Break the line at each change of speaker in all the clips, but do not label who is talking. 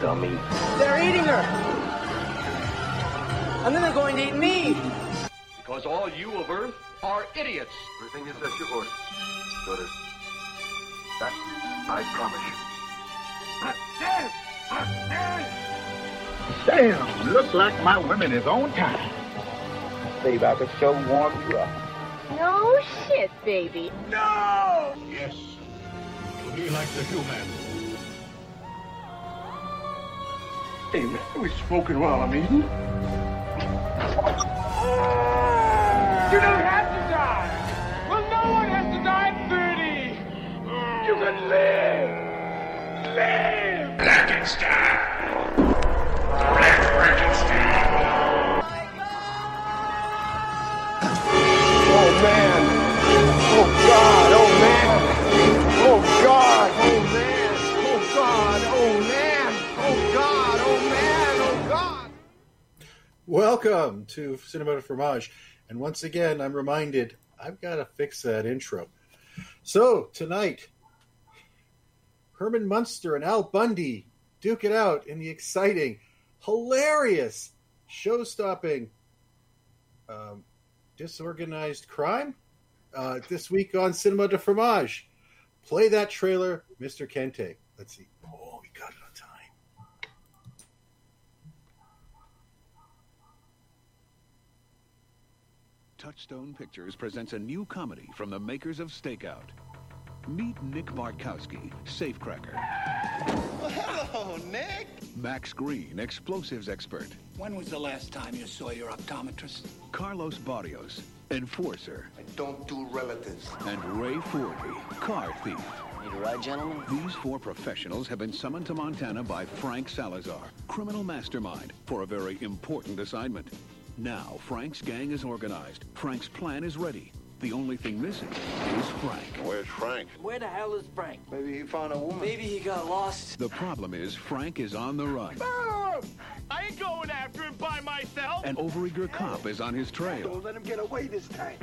dummy.
They're eating her. And then they're going to eat me.
Because all you of Earth are idiots.
Everything is as you ordered. Daughter, that I promise you.
Damn, look like my women is on time. Babe, I could show warm you up.
No shit, baby.
No!
Yes. He likes the human.
Hey, man, we smoking while I'm eating.
You don't have to die. Well, no one has to die, Birdie.
You can live. Live.
Blackenstein. Black Frankenstein.
Welcome to Cinema de Fromage. And once again, I'm reminded I've got to fix that intro. So, tonight, Herman Munster and Al Bundy duke it out in the exciting, hilarious, show stopping, um, disorganized crime uh, this week on Cinema de Fromage. Play that trailer, Mr. Kente. Let's see. Oh, we got it on time.
Touchstone Pictures presents a new comedy from the makers of Stakeout. Meet Nick Bartkowski, safecracker.
Hello, Nick.
Max Green, explosives expert.
When was the last time you saw your optometrist?
Carlos Barrios, enforcer.
I don't do relatives.
And Ray Forgy, car thief.
Need a ride, gentlemen?
These four professionals have been summoned to Montana by Frank Salazar, criminal mastermind, for a very important assignment. Now, Frank's gang is organized. Frank's plan is ready. The only thing missing is Frank.
Where's Frank?
Where the hell is Frank?
Maybe he found a woman.
Maybe he got lost.
The problem is Frank is on the run.
I ain't going after him by myself.
An overeager cop is on his trail.
Don't let him get away this time.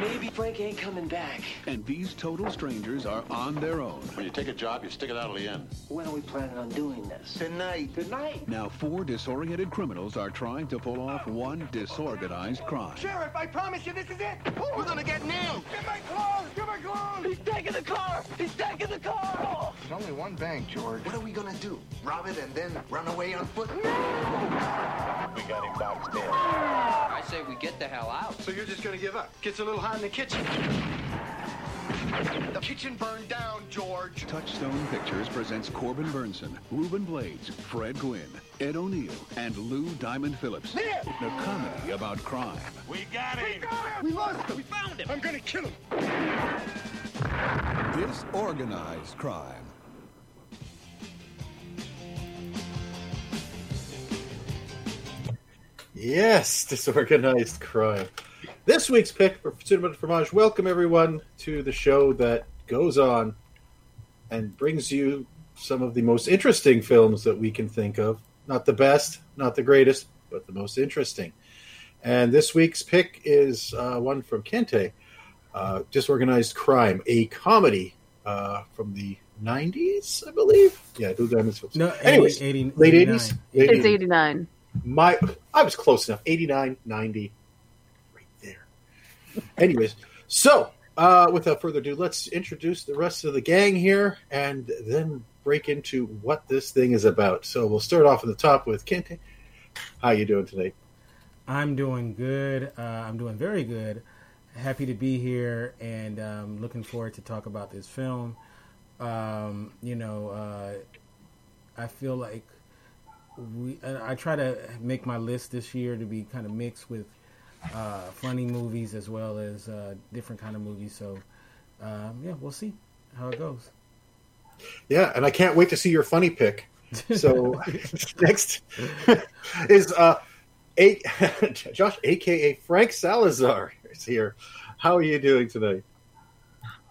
Maybe Frank ain't coming back.
And these total strangers are on their own.
When you take a job, you stick it out to the end.
When are we planning on doing this?
Tonight.
Tonight.
Now, four disoriented criminals are trying to pull off one disorganized crime.
Sheriff, I promise you this is it. We're gonna get nailed. Get my clothes. Get my clothes.
He's taking the car! He's taking the car!
There's only one bank, George.
What are we gonna do? Rob it and then run away on foot? No!
We got him boxed in.
I say we get the hell out.
So you're just gonna give up? Gets a little hot in the kitchen. The kitchen burned down, George.
Touchstone Pictures presents Corbin Bernsen, Ruben Blades, Fred Gwynne, Ed O'Neill, and Lou Diamond Phillips. A comedy about crime.
We got him.
We lost him. We found him. I'm gonna kill him.
Disorganized crime.
Yes, disorganized crime. This week's pick for Cinema de Fromage. Welcome everyone to the show that goes on and brings you some of the most interesting films that we can think of. Not the best, not the greatest, but the most interesting. And this week's pick is uh, one from Kente, uh, Disorganized Crime, a comedy uh, from the 90s, I believe. Yeah, Blue Diamonds. Films.
No,
Anyways,
80,
late
89.
80s?
It's 89.
My, I was close enough. 89, 90, right there. Anyways, so uh, without further ado, let's introduce the rest of the gang here and then break into what this thing is about. So we'll start off at the top with Kente. How you doing today?
I'm doing good. Uh, I'm doing very good. Happy to be here and um, looking forward to talk about this film. Um, you know, uh, I feel like we. I I try to make my list this year to be kind of mixed with uh, funny movies as well as uh, different kind of movies. So, um, yeah, we'll see how it goes.
Yeah, and I can't wait to see your funny pick. So next is uh, a Josh, aka Frank Salazar, is here. How are you doing today?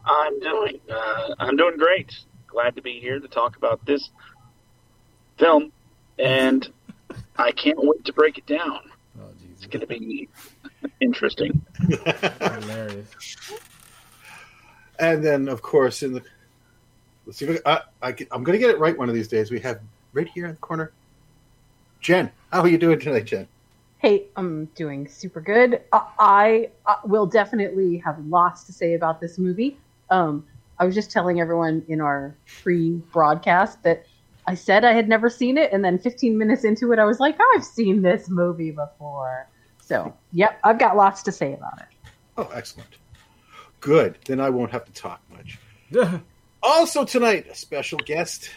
I'm doing. Uh, I'm doing great. Glad to be here to talk about this film, and I can't wait to break it down.
Oh,
It's going to be interesting.
Hilarious.
And then, of course, in the let's see, if I, I, I'm going to get it right one of these days. We have right here in the corner. Jen, how are you doing tonight, Jen?
Hey, I'm doing super good. I, I, I will definitely have lots to say about this movie. Um, I was just telling everyone in our pre-broadcast that I said I had never seen it, and then 15 minutes into it, I was like, I've seen this movie before. So, yep, I've got lots to say about it.
Oh, excellent. Good. Then I won't have to talk much. also tonight, a special guest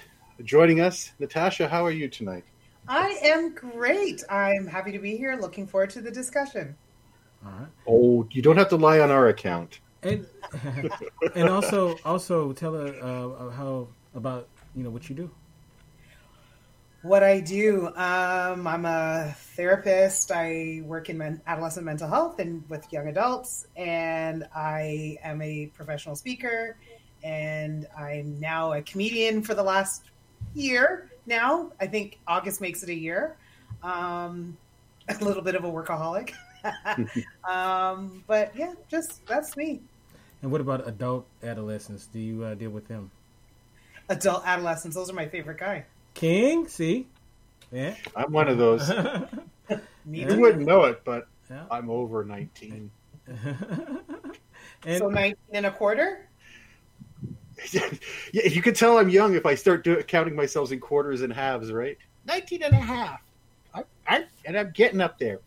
joining us. Natasha, how are you tonight?
I am great. I'm happy to be here. Looking forward to the discussion.
All right.
Oh, you don't have to lie on our account.
And and also also tell her uh, how about you know what you do.
What I do, um, I'm a therapist. I work in men- adolescent mental health and with young adults, and I am a professional speaker. And I'm now a comedian for the last year. Now, I think August makes it a year. Um, a little bit of a workaholic, um, but yeah, just that's me.
And what about adult adolescents? Do you uh, deal with them?
Adult adolescents; those are my favorite guy.
King, see, yeah,
I'm one of those. You wouldn't know it, but
Yeah.
I'm over 19.
And-
so 19 and a quarter.
yeah, you can tell I'm young if I start do- counting myself in quarters and halves, right? 19 and a half. I, I, and I'm getting up there.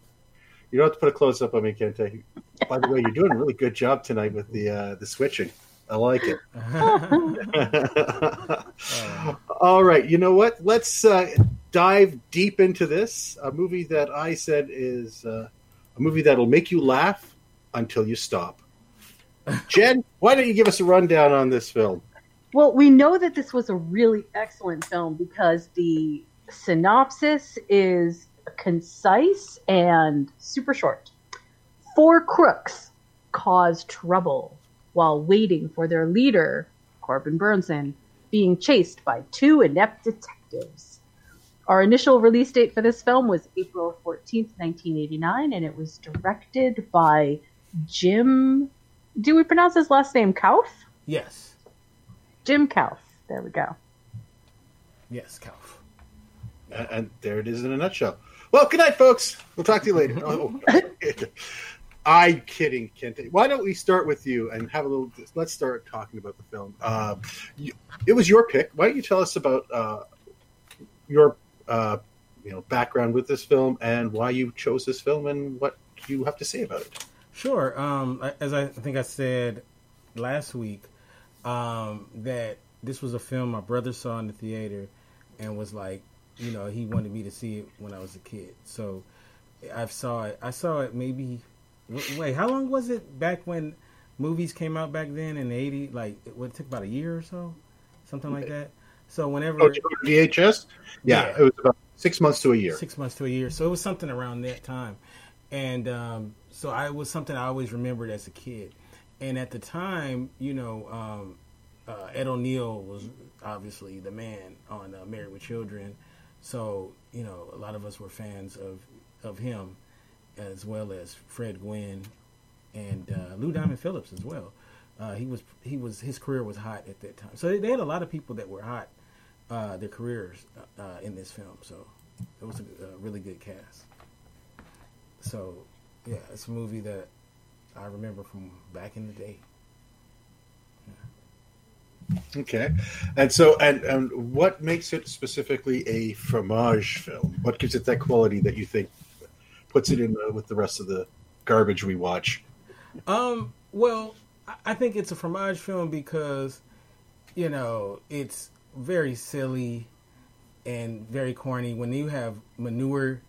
You don't have to put a close up on me, Kente. By the way, you're doing a really good job tonight with the uh, the switching. I like it. All right, you know what? Let's uh, dive deep into this. A movie that I said is uh, a movie that'll make you laugh until you stop. Jen, why don't you give us a rundown on this film?
Well, we know that this was a really excellent film because the synopsis is concise and super short. Four crooks cause trouble while waiting for their leader, Corbin Bernsen, being chased by two inept detectives. Our initial release date for this film was April 14th, 1989, and it was directed by Jim. Do we pronounce his last name Kouf?
yes,
Jim Kouf. There we go.
yes, Kouf.
And, there it is in a nutshell. Well, good night, folks. We'll talk to you later. Oh, I'm kidding, Kente. Why don't we start with you and have a little? Let's start talking about the film. Uh, you, it was your pick. Why don't you tell us about uh, your uh, you know background with this film and why you chose this film and what you have to say about it?
Sure. Um, as I think I said last week, um, that this was a film my brother saw in the theater and was like, you know, he wanted me to see it when I was a kid. So I saw it. I saw it maybe. Wait, how long was it back when movies came out back then in the '80s? Like, it would took about a year or so, something like that. So whenever
Oh, VHS. Yeah,
Yeah.
it was about six months to a year.
Six months to a year. So it was something around that time. And um, so I it was something I always remembered as a kid. And at the time, you know, um, uh, Ed O'Neill was obviously the man on uh, Married with Children. So, you know, a lot of us were fans of, of him as well as Fred Gwynne and uh, Lou Diamond Phillips as well. Uh, he was he was his career was hot at that time. So they, had a lot of people that were hot uh, their careers uh, in this film. So it was a, a really good cast. So yeah, it's a movie that I remember from back in the day.
Okay, and so and and what makes it specifically a fromage film? What gives it that quality that you think puts it in uh, with the rest of the garbage we watch?
Um, well, I- think it's a fromage film because, you know, it's very silly and very corny. When you have manure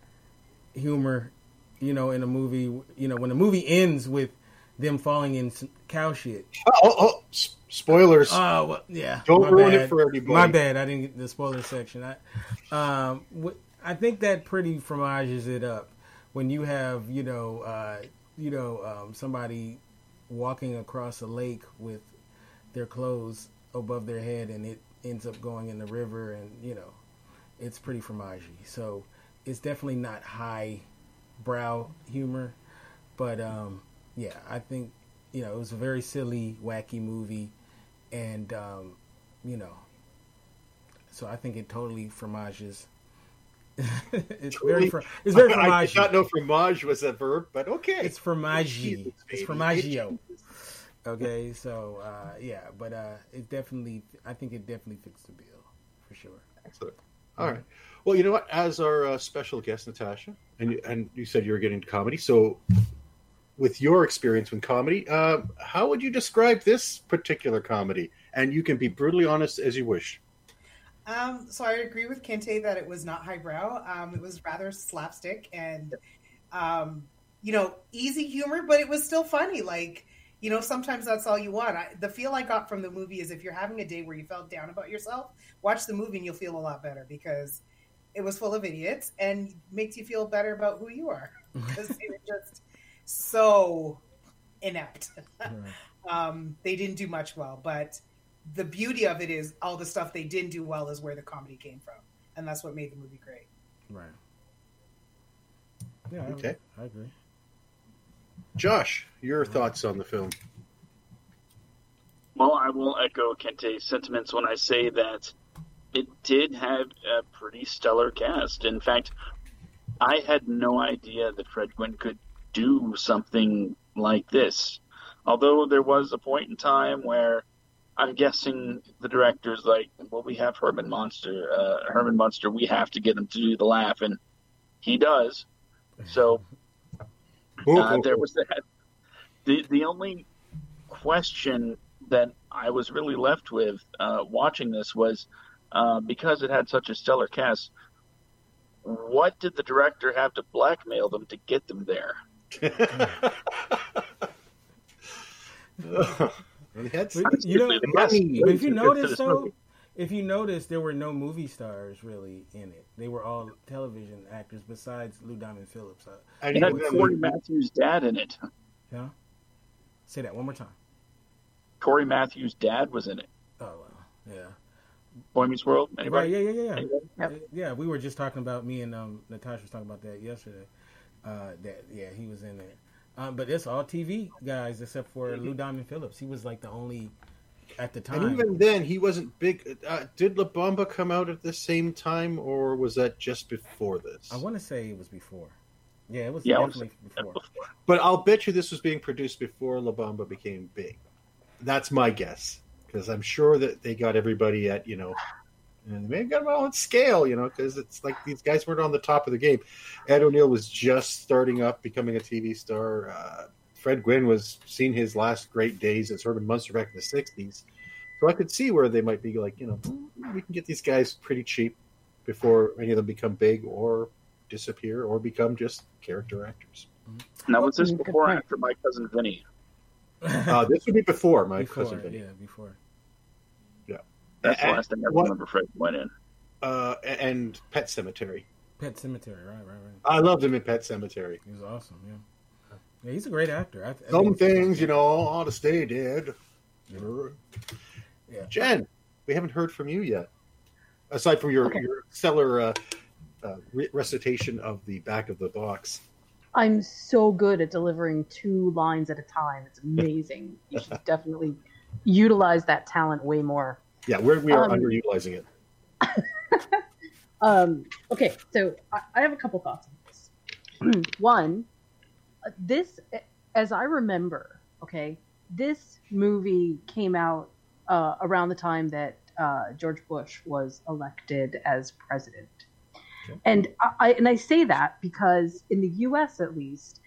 humor, you know, in a movie, you know, when the movie ends with them falling in cow shit.
Oh, oh, oh, spoilers!
Oh, well, yeah.
Don't ruin
bad.
it for everybody.
My bad. I didn't get the spoiler section. I, um, I think that pretty fromages it up when you have, you know, uh, you know, um, somebody walking across a lake with their clothes above their head and it ends up going in the river and, you know, it's pretty fromagey. So it's definitely not high brow humor, but, um, yeah, I think, you know, it was a very silly, wacky movie and um, you know, so I think it totally fromages. it's very fr- it's very
I, I did not know fromage was a verb, but okay.
It's fromage. It's
baby.
formaggio. Okay, so uh, yeah, but uh, it definitely, I think it definitely fits the bill for sure.
Excellent. All right. Well, you know what? As our uh, special guest, Natasha, and and you said you were getting into comedy. So, with your experience with comedy, uh, how would you describe this particular comedy? And you can be brutally honest as you wish.
Um, so I agree with Kente that it was not highbrow. Um, it was rather slapstick and, um, you know, easy humor, but it was still funny. Like, you know, sometimes that's all you want. I, the feel I got from the movie is if you're having a day where you felt down about yourself, watch the movie and you'll feel a lot better because it was full of idiots and makes you feel better about who you are because they were just so inept. um, they didn't do much well, but the beauty of it is all the stuff they didn't do well is where the comedy came from, and that's what made the movie great.
Right. Yeah. I-
Okay.
I agree.
Josh, your thoughts on the film?
Well, I will echo Kente's sentiments when I say that it did have a pretty stellar cast. In fact, I had no idea that Fred Gwynne could do something like this. Although there was a point in time where I'm guessing the director's like, well, we have Herman Monster. Uh, Herman Munster, we have to get him to do the laugh, and he does. So uh, there was that. The the only question that I was really left with uh, watching this was uh, because it had such a stellar cast. What did the director have to blackmail them to get them there?
They had
But, you know,
Basically, the
but if you notice
this
though, if you notice, there were no movie stars really in it. They were all television actors besides Lou Diamond Phillips. Uh,
And
It had Cory Matthews' dad in it.
yeah. Say that one more time.
Cory Matthews' dad was in it.
Oh well, yeah.
Boy Meets World.
Right,
Anybody?
yeah, yeah, yeah.
Anybody?
Uh, Yeah, we were just talking about me and um, Natasha was talking about that yesterday. Uh, that yeah, he was in there. Um, but it's all TV guys except for Lou Diamond Phillips. He was like the only at the time.
And even then, he wasn't big. Uh, did La Bamba come out at the same time, or was that just before this?
I want to say it was before. Yeah, it was
Yeah, I wanna
definitely before.
But I'll bet you this was being produced before La Bamba became big. That's my guess, because I'm sure that they got everybody at you know, and they may have got them all at scale, you know, because it's like these guys weren't on the top of the game. Ed O'Neill was just starting up, becoming a TV star. Uh, Fred Gwynne was seeing his last great days as Herman Munster back in the '60s, so I could see where they might be like, you know, "Hmm, we can get these guys pretty cheap before any of them become big or disappear or become just character actors.
Now, was this before or after my cousin Vinny?
Uh, this would be before my
before,
cousin Vinny.
yeah, before.
That's the last thing I
what-
remember Fred went in.
Uh, and Pet Sematary.
Pet Sematary, right, right, right.
I loved him in Pet Sematary.
He was awesome. Yeah, yeah, he's a great actor. I, I
Some things, you know, ought to stay dead.
Yeah.
Jen, we haven't heard from you yet. Aside from your,
Okay.
your stellar uh, uh, recitation of the back of the box.
I'm so good at delivering two lines at a time. It's amazing. you should definitely utilize that talent way more.
Yeah, we're, we are
Um,
underutilizing it.
Um, okay, so I, I have a couple thoughts on this. One, uh, this, as I remember, okay, this movie came out uh, around the time that uh, George Bush was elected as president, and I, I and I say that because in the U.S. at least,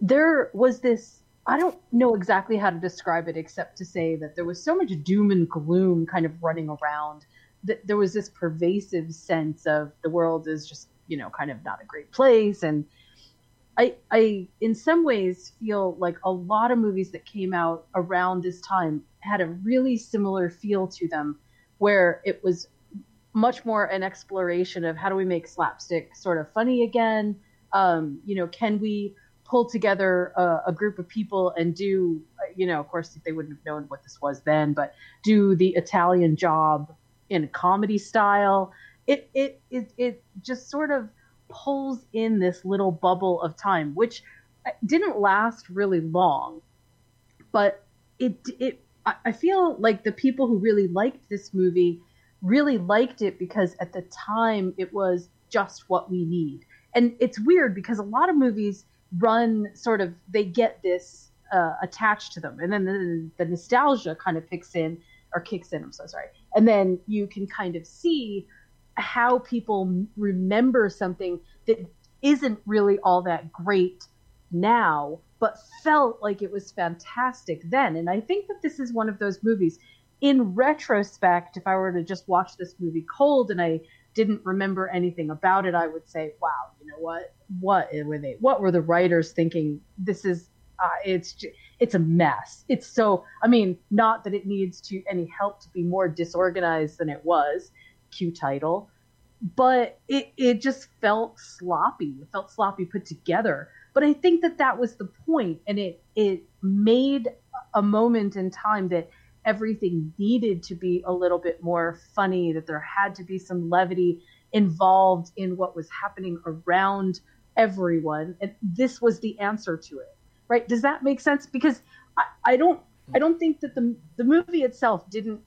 there was this. I don't know exactly how to describe it except to say that there was so much doom and gloom kind of running around that there was this pervasive sense of the world is just you know kind of not a great place. And i i in some ways feel like a lot of movies that came out around this time had a really similar feel to them where it was much more an exploration of how do we make slapstick sort of funny again? Um, you know can we pull together a, a group of people and do you know of course they wouldn't have known what this was then but do the italian job in comedy style. It it it it just sort of pulls in this little bubble of time, which uh, didn't last really long, but it it I feel like the people who really liked this movie really liked it because at the time it was just what we need. And it's weird because a lot of movies run sort of they get this uh, attached to them, and then the, the nostalgia kind of kicks in or kicks in. I'm so sorry, and then you can kind of see how people remember something that isn't really all that great now, but felt like it was fantastic then. And I think that this is one of those movies. In retrospect, if I were to just watch this movie cold and I didn't remember anything about it, I would say, "Wow, you know what? What were they? What were the writers thinking? This is uh, it's it's a mess. It's so. I mean, not that it needs to any help to be more disorganized than it was. Cue title, but it it just felt sloppy. It felt sloppy put together. But I think that that was the point, and it it made a moment in time that everything needed to be a little bit more funny. That there had to be some levity involved in what was happening around everyone, and this was the answer to it. Right? Does that make sense? Because I, I don't I don't think that the the movie itself didn't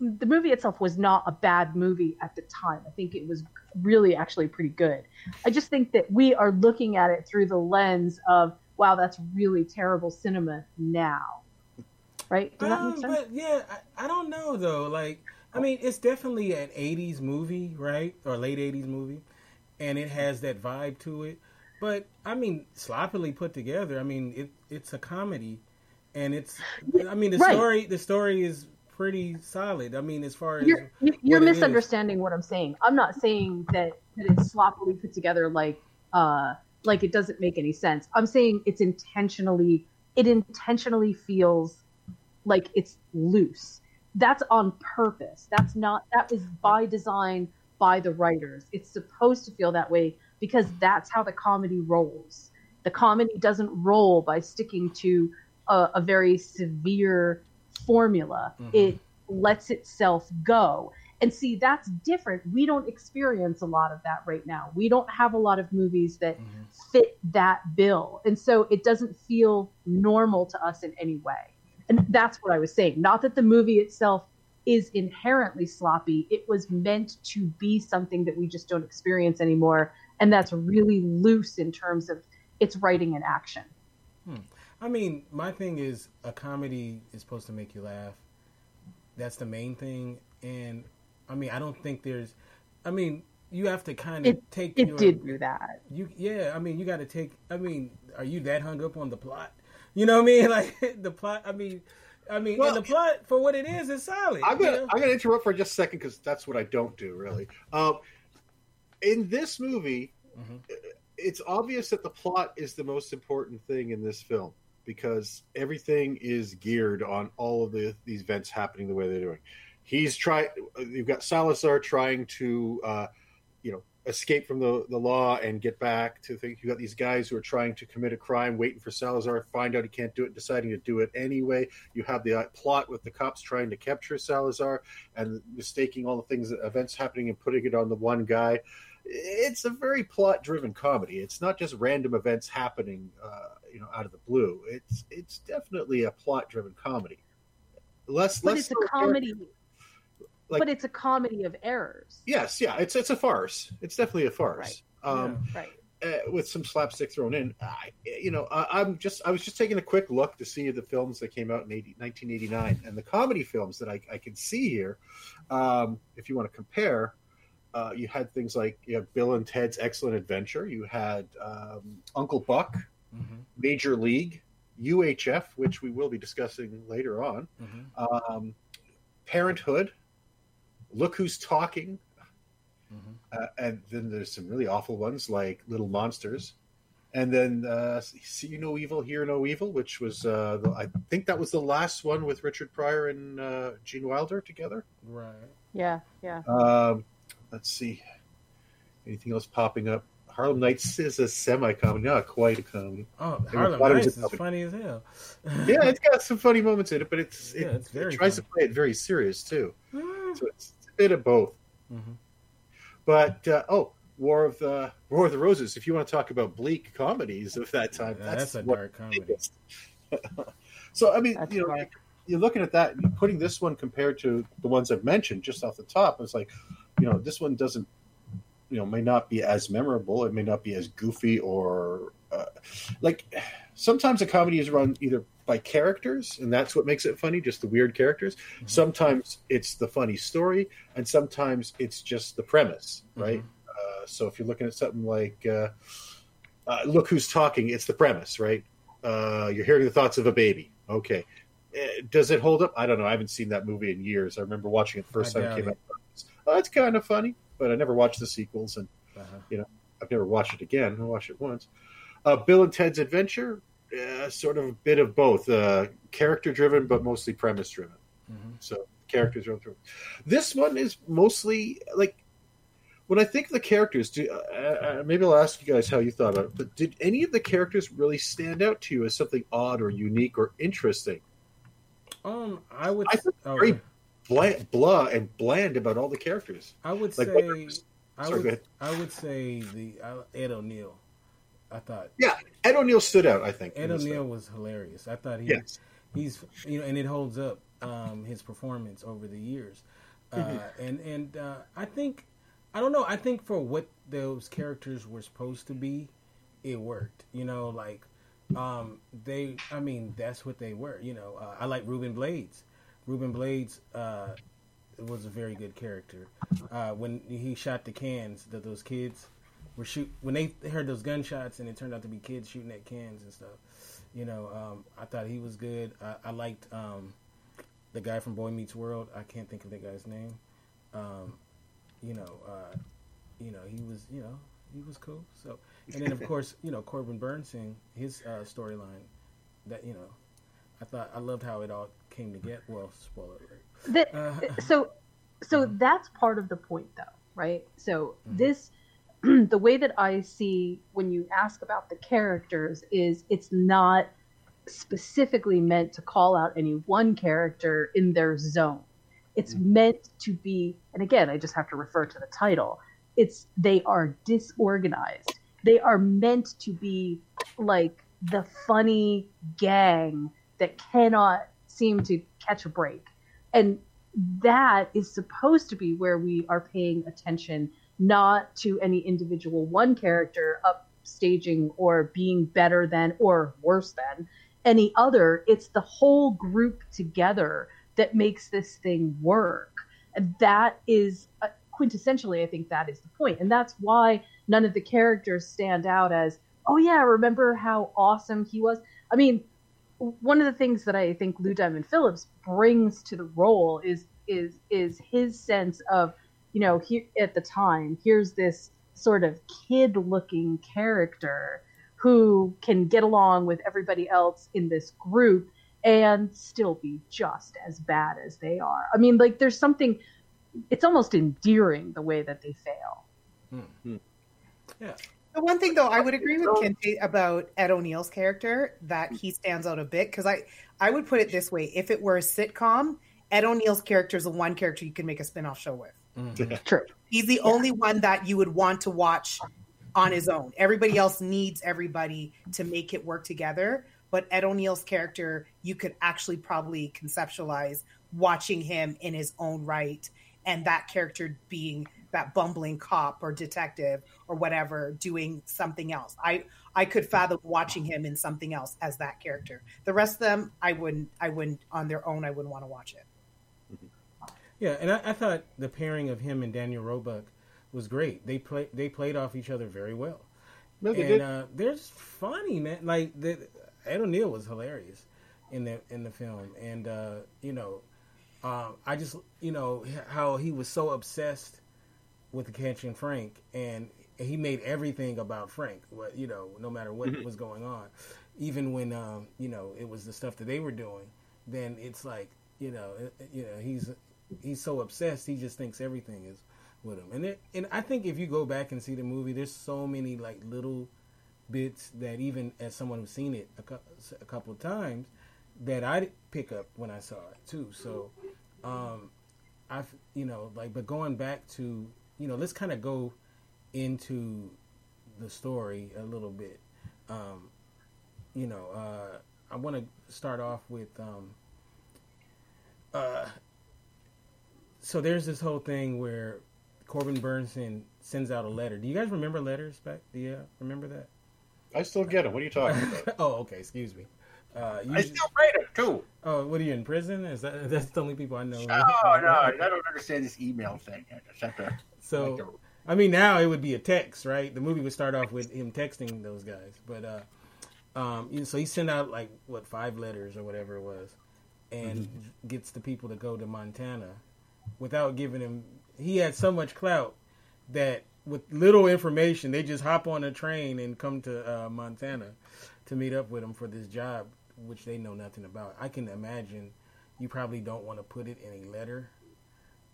the movie itself was not a bad movie at the time. I think it was really actually pretty good. I just think that we are looking at it through the lens of wow, that's really terrible cinema now. Right? Does
Um, but yeah, I, I don't know though. Like, I mean, it's definitely an '80s movie, right, or late '80s movie, and it has that vibe to it. But I mean, sloppily put together. I mean, it it's a comedy, and it's. I mean, the
Right.
story the story is pretty solid. I mean, as far as
You're, you- you're
what it is.
misunderstanding what I'm saying. I'm not saying that, that it's sloppily put together like uh like it doesn't make any sense. I'm saying it's intentionally it intentionally feels like it's loose. That's on purpose. That's not that is by design by the writers. It's supposed to feel that way because that's how the comedy rolls. The comedy doesn't roll by sticking to a, a very severe formula. Mm-hmm. It lets itself go. And see, that's different. We don't experience a lot of that right now. We don't have a lot of movies that mm-hmm. fit that bill. And so it doesn't feel normal to us in any way. And that's what I was saying. Not that the movie itself is inherently sloppy, it was meant to be something that we just don't experience anymore. And that's really loose in terms of its writing and action.
Hmm. I mean, my thing is a comedy is supposed to make you laugh. That's the main thing, and I mean, I don't think there's. I mean, you have to kind of
It,
take.
it
your,
did do that.
You yeah, I mean, you got to take. I mean, are you that hung up on the plot? You know what I mean? Like the plot. I mean, I mean,
Well,
and the plot for what it is is solid.
I'm gonna
know?
I'm gonna interrupt for just a second because that's what I don't do really. Um, in this movie, it's obvious that the plot is the most important thing in this film because everything is geared on all of the these events happening the way they're doing. He's trying. You've got Salazar trying to, uh, you escape from the, the law and get back to think. You got these guys who are trying to commit a crime, waiting for Salazar, find out he can't do it, deciding to do it anyway. You have the uh, plot with the cops trying to capture Salazar and mistaking all the things, events happening, and putting it on the one guy. It's a very plot driven comedy. It's not just random events happening, uh, you know, out of the blue. It's it's definitely a plot driven comedy. Less,
But
less
it's a comedy.
Like-
but it's a comedy of errors.
Yes, yeah, it's it's a farce. It's definitely a farce. Um,
right.
uh, with some slapstick thrown in. I, you know, I, I'm just I was just taking a quick look to see the films that came out in 80, 1989 and the comedy films that I, I can see here. Um, if you want to compare, uh, you had things like you have Bill and Ted's Excellent Adventure. You had um, Uncle Buck, Major League, UHF, which we will be discussing later on. Um, Parenthood. Look Who's Talking. Uh, and then there's some really awful ones like Little Monsters. And then uh, See You No Evil, Hear No Evil, which was, uh, the, I think that was the last one with Richard Pryor and uh, Gene Wilder together.
Right.
Yeah, yeah.
Um, let's see. Anything else popping up? Harlem Nights is a semi comedy, not quite a comedy.
Oh, Harlem
thought it was
Nights is
comedy.
funny as hell.
yeah, it's got some funny moments in it, but it's it,
Yeah, it's very
it tries to play it very serious too. So it's, it's a bit of both.
Mhm.
But uh, oh, War of the War of the Roses. If you want to talk about bleak comedies of that time,
Yeah,
that's,
that's a
what
dark comedy.
so I mean, you know, you're looking at that, you're putting this one compared to the ones I've mentioned just off the top. It's like, you know, this one doesn't, you know, may not be as memorable. It may not be as goofy or uh, like sometimes a comedy is run either by characters, and that's what makes it funny, just the weird characters.
Mm-hmm.
Sometimes it's the funny story, and sometimes it's just the premise, right?
Mm-hmm.
Uh, so if you're looking at something like uh, uh, "Look Who's Talking," it's the premise, right? Uh, you're hearing the thoughts of a baby. Okay, Eh, does it hold up? I don't know. I haven't seen that movie in years. I remember watching it the first time it came out. Oh, it's kind of funny, but I never watched the sequels, and
Uh-huh.
you know, I've never watched it again. I watched it once. Uh, Bill and Ted's Adventure, uh, sort of a bit of both, uh, character driven, but mostly premise driven.
Mhm.
So characters are through. This one is mostly like when I think of the characters. Do, uh, uh, maybe I'll ask you guys how you thought about it. But did any of the characters really stand out to you as something odd or unique or interesting?
Um, I would.
I think
oh,
very bland, blah and bland about all the characters.
I would
Like,
say. I
Sorry,
would. I would say the uh, Ed O'Neill. I thought
Yeah, Ed O'Neill stood out. I think
Ed O'Neill was hilarious. I thought he,
Yes.
he's you know, and it holds up um, his performance over the years. Uh,
Mhm.
And and uh, I think I don't know. I think for what those characters were supposed to be, it worked. You know, like um, they. I mean, that's what they were. You know, uh, I like Ruben Blades. Ruben Blades uh, was a very good character. Uh, when he shot the cans, that those kids were shoot when they heard those gunshots and it turned out to be kids shooting at cans and stuff. You know, um, I thought he was good. I, I liked um, the guy from Boy Meets World. I can't think of the guy's name. Um, you know, uh, you know, he was, you know, he was cool. So, and then of course, you know, Corbin Bernsen, his uh, storyline. That you know, I thought I loved how it all came together. Well, spoiler alert.
That,
Uh,
so so that's part of the point though right so this the way that i see when you ask about the characters is it's not specifically meant to call out any one character in their zone. It's mm-hmm. meant to be and again i just have to refer to the title it's they are disorganized. They are meant to be like the funny gang that cannot seem to catch a break. And that is supposed to be where we are paying attention not to any individual one character upstaging or being better than or worse than any other. It's the whole group together that makes this thing work. And that is uh, quintessentially i think that is the point. and that's why none of the characters stand out as oh yeah remember how awesome he was? I mean one of the things that I think Lou Diamond Phillips brings to the role is is is his sense of, you know, here at the time, here's this sort of kid looking character who can get along with everybody else in this group and still be just as bad as they are. I mean, like there's something it's almost endearing the way that they fail. Hmm. Hmm.
Yeah.
The one thing, though, I would agree with Kente about Ed O'Neill's character that he stands out a bit because I, I would put it this way: if it were a sitcom, Ed O'Neill's character is the one character you could make a spin-off show with. Mm.
True.
He's the only one that you would want to watch on his own. Everybody else needs everybody to make it work together. But Ed O'Neill's character, you could actually probably conceptualize watching him in his own right, and that character being that bumbling cop or detective or whatever doing something else. I I could fathom watching him in something else as that character. The rest of them, I wouldn't. I wouldn't on their own. I wouldn't want to watch it.
Yeah, and I, I thought the pairing of him and Daniel Roebuck was great. They play they played off each other very well.
No, they
and
did.
Uh, they're just funny, man. Like the, Ed O'Neill was hilarious in the in the film, and uh, you know, um, I just you know how he was so obsessed with the catching Frank, and he made everything about Frank. What you know, no matter what
Mhm.
was going on, even when um, you know it was the stuff that they were doing, then it's like you know, it, it- you know, he's he's so obsessed, he just thinks everything is with him. And and I think if you go back and see the movie, there's so many like little bits that even as someone who's seen it a, cou- a couple of times, that I pick up when I saw it too. So, um, I you know like, but going back to you know, let's kind of go into the story a little bit. Um, you know, uh, I want to start off with um, uh, so there's this whole thing where Corbin Bernsen sends out a letter. Do you guys remember letters back? Do you uh, remember that?
I still get them. What are you talking about?
oh, okay. Excuse me. Uh, you,
I still read it too.
Oh, what are you in prison? Is that that's the only people I know?
No, no, I don't understand this email thing. I just have to.
So,
like to-
I mean, now it would be a text, right? The movie would start off with him texting those guys, but uh, um, so he sent out like what five letters or whatever it was, and gets the people to go to Montana without giving him. He had so much clout that with little information, they just hop on a train and come to uh, Montana to meet up with him for this job, which they know nothing about. I can imagine you probably don't want to put it in a letter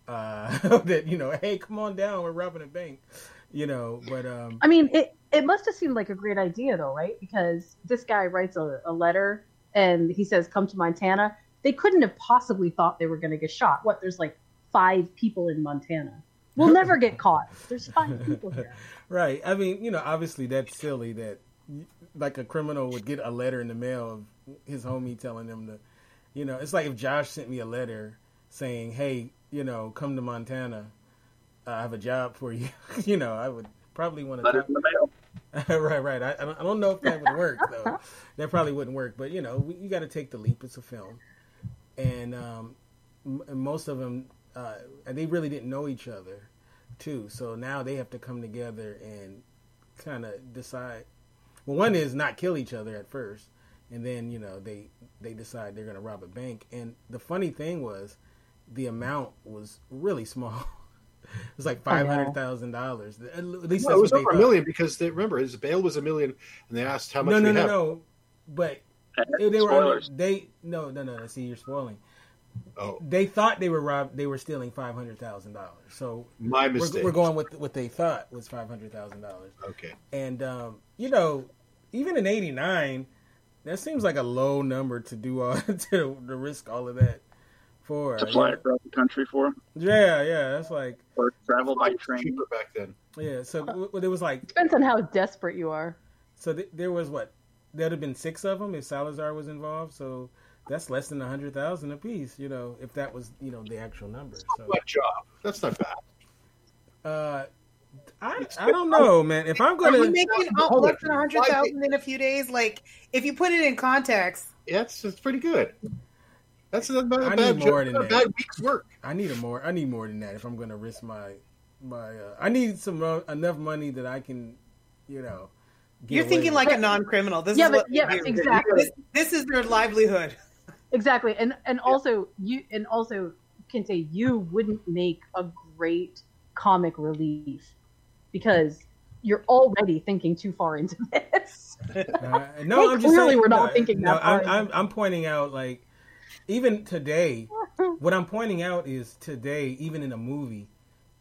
uh, that you know, hey, come on down, we're robbing a bank, you know. But um,
I mean, it it must have seemed like a great idea though, right? Because this guy writes a, a letter and he says, "Come to Montana." They couldn't have possibly thought they were going to get shot. What? There's like five people in Montana. We'll never get caught. There's five people here.
right. I mean, you know, obviously that's silly that like a criminal would get a letter in the mail of his homie telling him to, you know, it's like if Josh sent me a letter saying, "Hey, you know, come to Montana. I have a job for you." you know, I would probably want to.
Letter in the mail.
right, right. I, I don't- I don't know if that would work though. that probably wouldn't work. But you know, we, you got to take the leap. It's a film, and um, m- and most of them, uh, and they really didn't know each other, too. So now they have to come together and kind of decide. Well, one is not kill each other at first, and then you know they they decide they're going to rob a bank. And the funny thing was, the amount was really small. it was like
I know.
five hundred thousand dollars. At least
Well,
that's
it was
what they
over a million because they, remember his bail was a million, and they asked how much.
No, no, no,
have.
no. But they, they were
Spoilers.
they no no no. See, you're spoiling.
Oh.
They thought they were robbed. They were stealing five hundred thousand dollars. So
My
we're-
mistake.
We're, going with what they thought was five hundred thousand dollars.
Okay.
And um, you know, even in '89, that seems like a low number to do all to, to risk all of that for.
To fly across the country for
Yeah, yeah. That's like
or travel by train.
Cheaper back then.
yeah. So w- w- there was like
Depends on how desperate you are.
So th- there was what? There'd have been six of them if Salazar was involved. So that's less than a hundred thousand apiece. You know, if that was you know the actual number. So
What job? That's not bad.
uh, I I don't know, man. If I'm gonna
you making
Hold
oh, less than a hundred thousand in a few days? Like, if you put it in context,
Yeah, it's, it's pretty good. That's not a
I
bad
need more
job,
than
not a
that.
bad week's work.
I need a more. I need more than that if I'm gonna risk my my. Uh, I need some uh, enough money that I can, you know. get
you're
away
thinking
with.
like a non-criminal. This
Yeah,
is
but-
what
yeah, exactly.
This, this is their livelihood.
Exactly, and and also you and also can say you wouldn't make a great comic relief because you're already thinking too far into this.
Uh, no, I'm just
clearly
saying,
we're not
no,
thinking
no,
that far
I'm, I'm, I'm pointing out like even today, what I'm pointing out is today, even in a movie,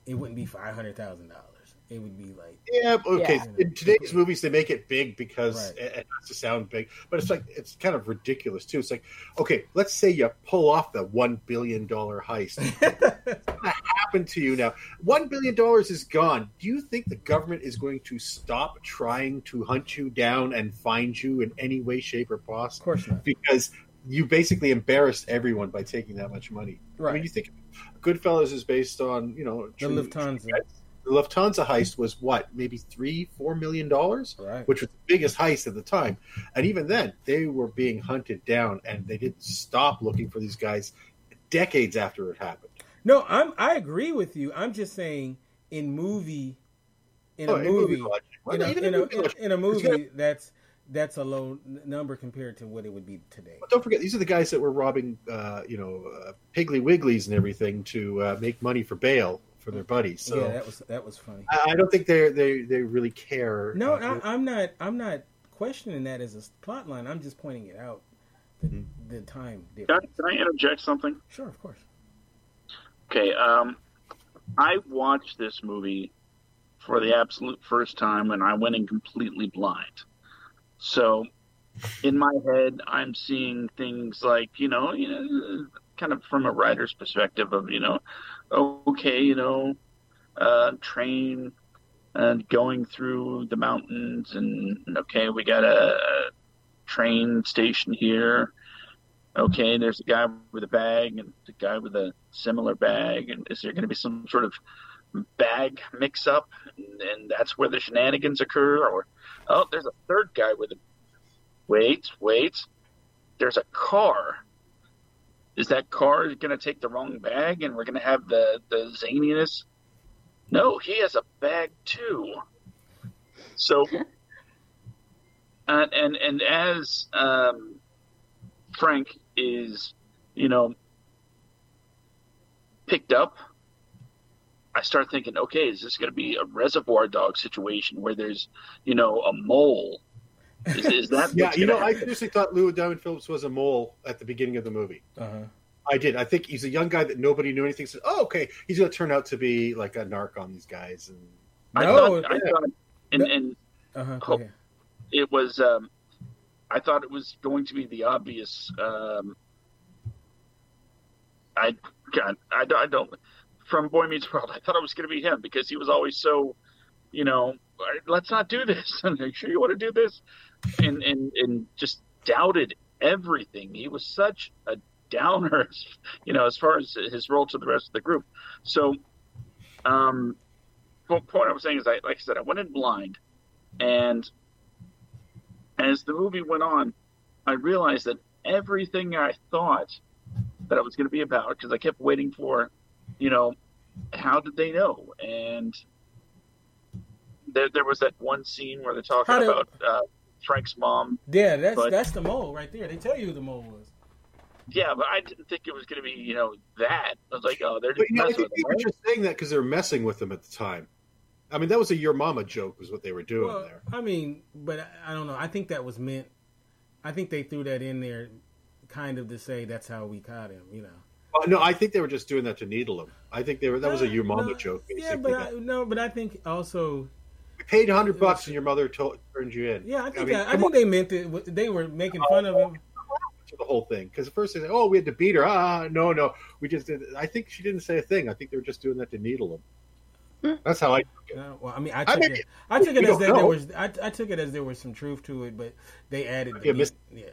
it wouldn't be five hundred thousand dollars. It would be like
Yeah, okay.
Yeah.
In today's movies, they make it big because
Right.
it, it has to sound big, but it's like it's kind of ridiculous too. It's like, okay, let's say you pull off the one billion dollar heist. What's going to happen to you now? One billion dollars is gone. Do you think the government is going to stop trying to hunt you down and find you in any way, shape, or possible?
Of course not.
Because you basically embarrassed everyone by taking that much money. I
Right.
mean, you think Goodfellas is based on you know
the
true-
Lufthansa.
The Lufthansa heist was what, maybe three, four million dollars,
Right.
which was the biggest heist at the time. And even then, they were being hunted down, and they didn't stop looking for these guys decades after it happened.
No, I'm I agree with you. I'm just saying in movie, in
Oh,
a
movie
movie, in a, in a,
movie
in,
logic.
in a
It's
movie
gotta-
that's that's a low number compared to what it would be today.
But don't forget, these are the guys that were robbing, uh, you know, uh, Piggly Wigglies and everything to uh, make money for bail for their buddies. So
yeah, that was that was funny.
I, I don't think they they they really care.
No,
uh,
I, I'm not. I'm not questioning that as a plot line. I'm just pointing it out. The,
Mm-hmm.
the time
Can,
difference.
can I interject something?
Sure, of course.
Okay, um, I watched this movie for the absolute first time, and I went in completely blind. So, in my head, I'm seeing things like you know, you know, kind of from a writer's perspective of you know, okay, you know, uh, train and going through the mountains, and okay, we got a, train station here. okay, there's a guy with a bag and a guy with a similar bag, and is there going to be some sort of bag mix up, and, and that's where the shenanigans occur? Or oh, there's a third guy with a wait, wait, there's a car. Is that car going to take the wrong bag, and we're going to have the the zaniness? No, he has a bag too. So, and and, and as um, Frank is, you know, picked up, I start thinking, okay, is this going to be a Reservoir Dog situation where there's, you know, a mole? Is, is that
yeah,
what's
you know,
gonna
I
happen?
seriously thought Lou Diamond Phillips was a mole at the beginning of the movie.
Uh-huh.
I did. I think he's a young guy that nobody knew anything. Said, "Oh, okay, he's going to turn out to be like a narc on these guys." And
I
No,
thought, I thought, and, and
Uh-huh.
Oh.
Okay.
it was um, I thought it was going to be the obvious um, I God, I, don't- I don't from Boy Meets World I thought it was going to be him because he was always so you know let's not do this I'm like, sure you want to do this and and and just doubted everything. He was such a downer you know as far as his role to the rest of the group. So um the point I was saying is I like I said I went in blind. And as the movie went on, I realized that everything I thought that it was going to be about, because I kept waiting for, you know, how did they know? And there, there was that one scene where they're talking about uh, Frank's mom.
Yeah, that's
But-
that's the mole right there. They tell you who the mole was.
Yeah, but I didn't think it was going to be, you know, that. I was like, oh, they're
But
just
you know, I
messing
think
with
they
right?
just saying that because they're messing with them at the time. I mean, that was a "your mama" joke, was what they were doing
Well,
there.
I mean, but I- I don't know. I think that was meant. I think they threw that in there, kind of to say that's how we caught him. You know.
Well, no, I think they were just doing that to needle him. I think they were. That was a uh, "your mama"
no,
joke. Basically.
Yeah, but I, no, but I think also.
We paid hundred bucks and your mother told, turned you in.
Yeah, I think
mean,
that, I think
on,
they meant it. They were making fun of him.
the whole thing because at first they said, "Oh, we had to beat her." Ah, no, no, we just did. I think she didn't say a thing. I think they were just doing that to needle him. That's how I. took it.
Uh, well, I mean, I
I
took
mean,
it. I took it as
don't
that there was. I, I took it as there was some truth to it, but they added. The
Yeah, miss-
yeah,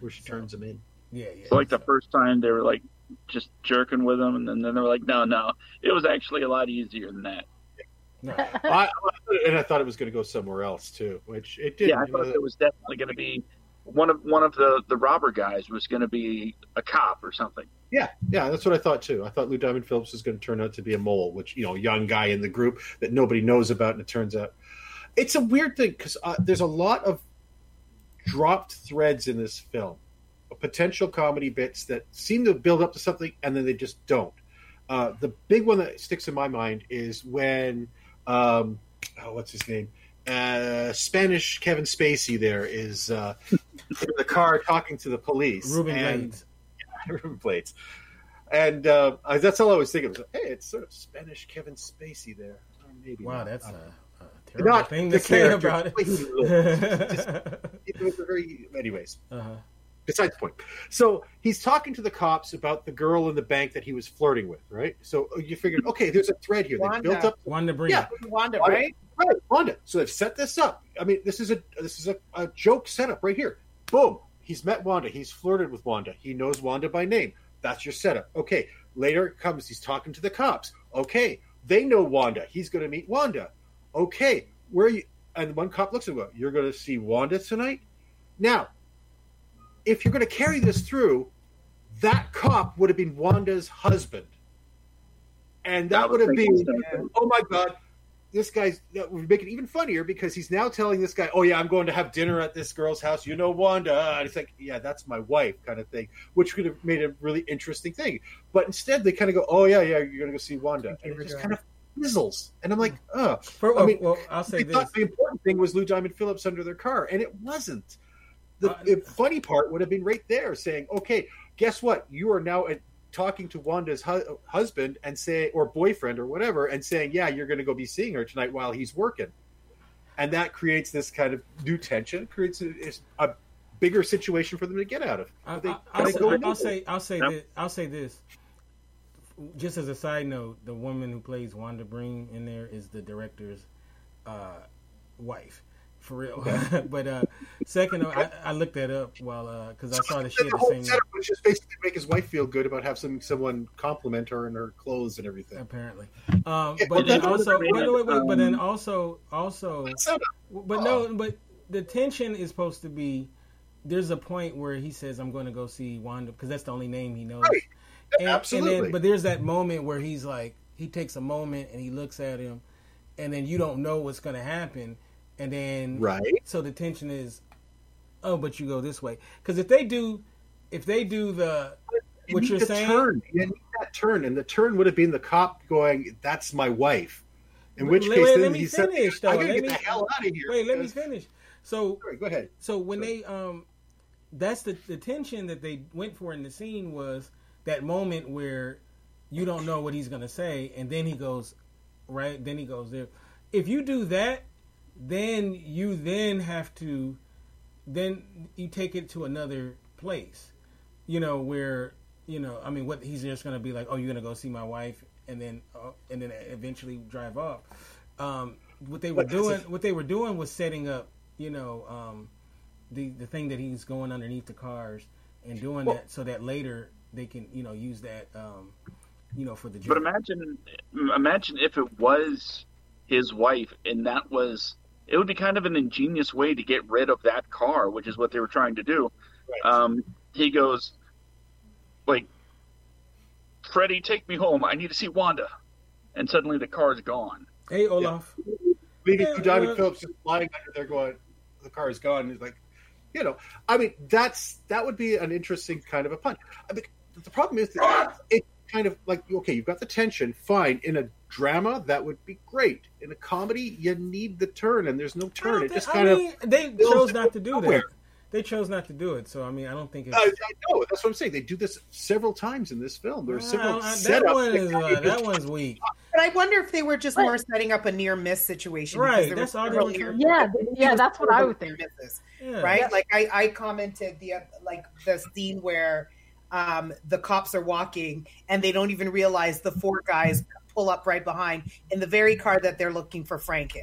Where she turns him in.
yeah, yeah.
So like the first time they were like just jerking with him, and then, then they were like, no, no, it was actually a lot easier than that.
No.
I, and I thought it was going to go somewhere else too, which it did.
Yeah, I thought it was definitely going to be one of one of the the robber guys was going to be a cop or something.
Yeah, yeah, that's what I thought too. I thought Lou Diamond Phillips was going to turn out to be a mole, which you know, young guy in the group that nobody knows about, and it turns out it's a weird thing because uh, there's a lot of dropped threads in this film, potential comedy bits that seem to build up to something, and then they just don't. Uh, the big one that sticks in my mind is when, um, oh, what's his name? Uh, Spanish Kevin Spacey there is uh, in the car talking to the police.
Ruben
and,
Blades.
Ruben Blades. And uh, that's all I was thinking. Was, hey, it's sort of Spanish Kevin Spacey there. Or maybe
Wow,
not.
that's a, a terrible
Not
thing to say about it.
but he was just- it was a very, anyways.
uh-huh.
Besides the point. So he's talking to the cops about the girl in the bank that he was flirting with, right? So you figured, okay, there's a thread here. They
Wanda.
built up
Wanda Breen.
Yeah.
Wanda,
Wanda.
right?
Right, Wanda. So they've set this up. I mean, this is a this is a, a joke setup right here. Boom. He's met Wanda. He's flirted with Wanda. He knows Wanda by name. That's your setup. Okay. Later it comes. He's talking to the cops. Okay. They know Wanda. He's going to meet Wanda. Okay. Where are you? And one cop looks at him. You're going to see Wanda tonight. Now, if you're going to carry this through, that cop would have been Wanda's husband, and that
I
would have been. Oh my god, this guy's that would make it even funnier because he's now telling this guy, "Oh yeah, I'm going to have dinner at this girl's house. You know Wanda." And it's like, "Yeah, that's my wife," kind of thing, which could have made a really interesting thing. But instead, they kind of go, "Oh yeah, yeah, you're going to go see Wanda," and it just kind of fizzles. And I'm like, "Oh."
For,
I oh, mean,
well, I'll say
they
this.
thought the important thing was Lou Diamond Phillips under their car, and it wasn't. The,
Uh,
the funny part would have been right there, saying, "Okay, guess what? You are now at, talking to Wanda's hu- husband and say, or boyfriend, or whatever, and saying, yeah, you're going to go be seeing her tonight while he's working." And that creates this kind of new tension, creates a, a bigger situation for them to get out of.
I,
But they
I, I'll,
kinda
say, I'll say. I'll say
Yep.
this. I'll say this. Just as a side note, the woman who plays Wanda Breen in there is the director's uh, wife. For real. but uh, second, I, I looked that up while because I saw the shit
the
the
whole
same.
setup was just basically make his wife feel good about having someone compliment her in her clothes and everything.
Apparently, um,
Yeah,
but
but
then also,
what
but, wait,
did.
wait, but then
Um,
also, also, but no, but the tension is supposed to be. There's a point where he says, "I'm going to go see Wanda" because that's the only name he knows.
Right.
And, and
Absolutely.
then, but there's that moment where he's like, he takes a moment and he looks at him, and then you don't know what's going to happen, and then
Right.
So the tension is, oh, but you go this way because if they do, if they do the
You
what you're
the
saying,
Turn. You need that turn, and the turn would have been the cop going, "That's my wife." In which
wait,
case,
wait,
then
let me
he said,
finish,
"I gotta
Let
get
me-
the hell out of here."
Wait, let me finish. So
Sorry, go ahead.
So when they um, that's the the tension that they went for in the scene was that moment where you don't know what he's gonna say, and then he goes right. Then he goes there. If you do that, then you then have to then you take it to another place. You know where you know. I mean, what he's just gonna be like? Oh, you're gonna go see my wife, and then uh, and then eventually drive off. Um, what they were
But
doing, what they were doing was setting up. You know, um, the the thing that he's going underneath the cars and doing
Well-
that so that later they can you know use that um, you know for the
But imagine, imagine if it was his wife, and that was it would be kind of an ingenious way to get rid of that car, which is what they were trying to do. Um, he goes, like, Freddie, take me home. I need to see Wanda, and suddenly the car's gone.
Hey, Olaf.
Leaving
Yeah,
Lou Diamond Phillips just lying under there, going, "The car is gone." And he's like, you know, I mean, that's that would be an interesting kind of a punch. I mean, the problem is that it kind of like okay, you've got the tension, fine. In a drama, that would be great. In a comedy, you need the turn, and there's no turn. It just
I
kind
mean,
of
they chose not to do
nowhere.
that. They chose not to do it. So I mean, I don't think it's.
I, I know that's what I'm saying. They do this several times in this film. There's several
Uh, that
setups.
one is
that
uh, that one's weak.
But I wonder if they were just more setting up a near miss situation.
Right, that's all they were
near-
Yeah, yeah, that's what I would
near
think.
misses,
Yeah.
right?
Yeah.
Like I, I commented the like the scene where um, the cops are walking and they don't even realize the four guys pull up right behind in the very car that they're looking for Frank in.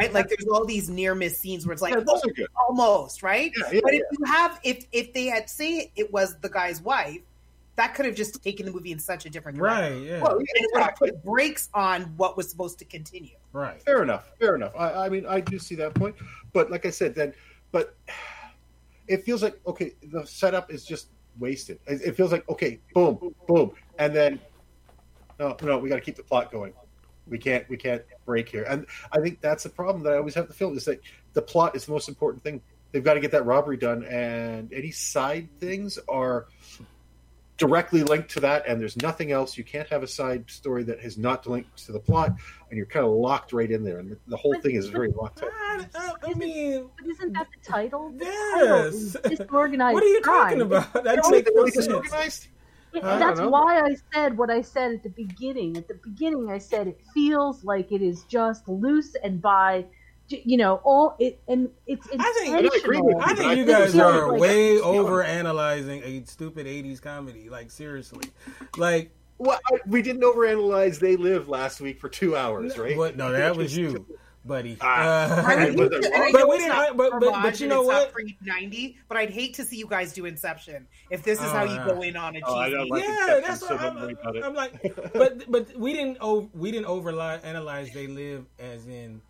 Right. Like there's all these near miss scenes where it's like oh, almost right.
Yeah, yeah,
but if
yeah.
you have if if they had say it was the guy's wife, that could have just taken the movie in such a different direction.
Right. Yeah.
Well,
And it would have put brakes on what was supposed to continue.
right.
Fair enough. Fair enough. I, I mean, I do see that point, but like I said, then, but it feels like okay, the setup is just wasted. It feels like okay, boom, boom, and then no, no, we got to keep the plot going. We can't, we can't break here, and I think that's the problem that I always have to feel is that the plot is the most important thing. They've got to get that robbery done, and any side things are directly linked to that, and there's nothing else. You can't have a side story that is not linked to the plot, and you're kind of locked right in there, and the, the whole thing is very locked up.
I, I mean,
But isn't that the title? The
Yes.
title is Disorganized
what are you
crime.
talking about? That
It's
makes no
Really
sense.
disorganized?
It-
I
that's
know.
why I said what I said at the beginning. At the beginning, I said it feels like it is just loose and by, you know, all it and it's
I think-
I agree with
I think you guys are
like-
way over analyzing a stupid '80s comedy. Like seriously, like
Well, I, we didn't overanalyze They Live last week for two hours, right?
what? No, that was you, buddy.
Ah.
Uh,
I would
but
hate
they're
to- and I
But we didn't- but- but- but you know what?
Ninety, but I'd hate to see you guys do Inception if this is
Oh,
how you go in on a
Oh,
cheesy.
don't like
yeah,
Inception,
that's
so
what
don't
I'm,
worry about.
I'm like. But but we didn't over we didn't over analyze they live as in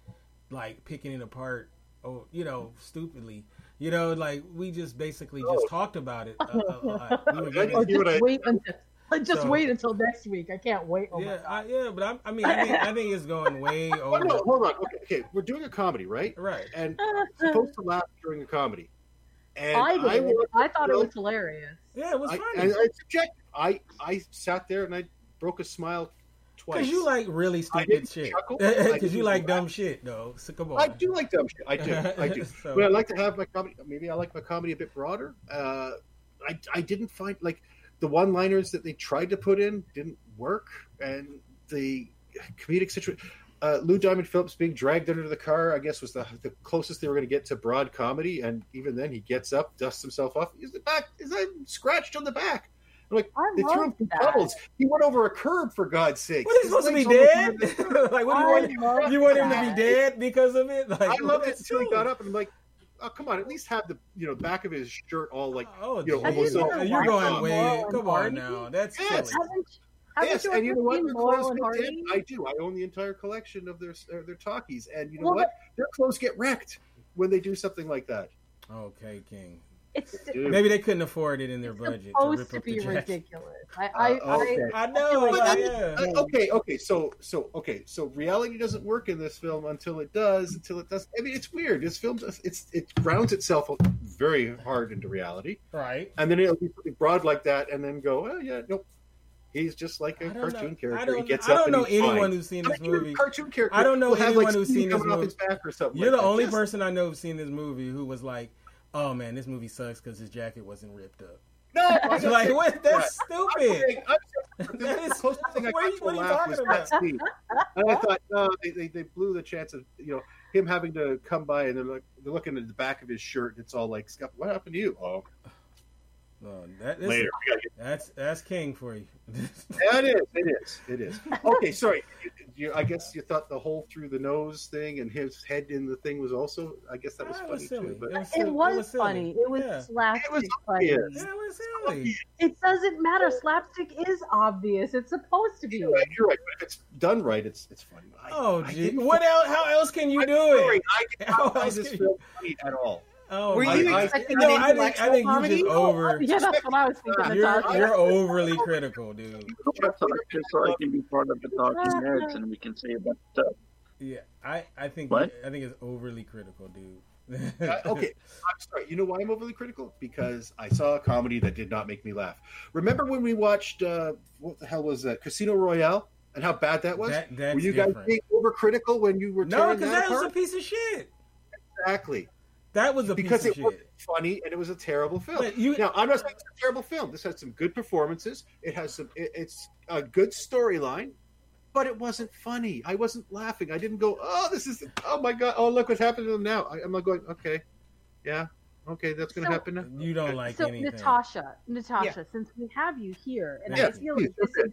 like picking it apart. Oh, you know, stupidly. You know, like we just basically just
Oh.
talked about it. A, a, a lot. We were
I
getting-
Or
You know what
just wait until just
So-
wait until next week. I can't wait. Oh
yeah, I, yeah, but I, I mean, I think, I think it's going way
Oh,
over.
no, hold on. Okay, okay, we're doing a comedy, right?
Right.
And supposed to laugh during a comedy. And
I did. I,
was-
thought it was hilarious.
Yeah, it was
I,
funny.
and I subject. I I sat there and I broke a smile twice.
Because you like really stupid shit. Because you
didn't
like
laugh.
dumb shit, though. So come on.
I do like dumb shit. I do. I do.
So-
But I like to have my comedy. Maybe I like my comedy a bit broader. Uh, I I didn't find like the one-liners that they tried to put in didn't work, and the comedic situation. Uh, Lou Diamond Phillips being dragged under the car, I guess, was the the closest they were going to get to broad comedy. And even then, he gets up, dusts himself off. His back is I scratched on the back, I'm like
I
they threw him
loved
through
that.
puddles. He went over a curb for God's sake.
What is he supposed to be dead? like, what do you want? You want him to be dead because of it? Like,
I love it
that's
until he got up and I'm like, oh come on, at least have the you know back of his shirt all like
Oh,
you know, almost
you
all,
you're going way.
and
Come on
Hardy?
now, that's
Yes.
silly.
Haven't, haven't
Yes,
you
and you know what?
seen
Their clothes
and
get
Hardy?
I do. I own the entire collection of their uh, their talkies, and you know
Well,
what? Their clothes get wrecked when they do something like that.
Okay, King.
It's
Dude.
Maybe they couldn't afford it in their budget to
supposed
rip
to
up
be
jacket.
ridiculous. I, I,
Uh, okay.
I know,
But
but
that's-
yeah.
Uh, okay, okay, so so okay, so reality doesn't work in this film until it does, until it does. I mean, it's weird. This film, it's it grounds itself very hard into reality,
Right.
and then it'll be something broad like that, and then go, oh yeah, nope. He's just like a cartoon
know.
character. He gets up.
I
don't
know anyone
fine.
who's seen this
mean, even a
movie.
cartoon character.
I don't know anyone
like,
who's seen this
coming off
movie.
his back or something.
You're
like
the
that.
only
Just-
person I know who's seen this movie who was like, "Oh man, this movie sucks because his jacket wasn't ripped up."
No,
like what? That's
that.
stupid.
I'm saying-
That is-
thing I
what are
got
you-
to
what are you
laugh was
talking about?
And I thought, no, they, they, they blew the chance of you know him having to come by and they're, like, they're looking at the back of his shirt and it's all like, what happened to you? Oh,
No, that is,
later. We
That's that's King for you.
Yeah, it is. It is. It is. Okay, sorry. You, you, I guess you thought the hole through the nose thing and his head in the thing was also. I guess that was
That
funny
was
too. But
It was,
It
silly.
was, funny. It was
Yeah.
slapstick
It was
funny.
obvious.
Yeah, it was silly.
It doesn't matter. Slapstick is obvious. It's supposed to be.
you're right. You're right. But if it's done right, it's it's funny. I,
Oh,
I
gee. What else? How else can you
I'm
do
sorry,
it?
I did
How
not find this film funny at all.
Oh,
Were you
I-
expecting
no,
an
I think I
intellectual
think you
comedy?
just over.
Yeah, that's what I was thinking.
You're you're overly critical, dude.
Just so, I can be part of the talking heads and we can say about stuff.
Yeah, I I think
What?
I think it's overly critical, dude.
Uh, okay, I'm sorry. You know why I'm overly critical? Because I saw a comedy that did not make me laugh. Remember when we watched uh, what the hell was that? Casino Royale, and how bad that was.
That- that's
were you guys
different.
being overcritical when you were
No,
tearing
because
that,
that was a piece of shit.
exactly
That was a
because
piece
it wasn't funny and it was a terrible film.
You-
now I'm not saying it's a terrible film. This has some good performances. It has some. It, it's a good storyline. But it wasn't funny. I wasn't laughing. I didn't go, "Oh, this is oh my god! Oh, look what's happening to them now." I, I'm not going, "Okay, yeah, okay, that's going to
So-
happen now."
You don't like
so
anything.
Natasha, Natasha, since we have you here, and
Yeah,
I feel like
please,
this is,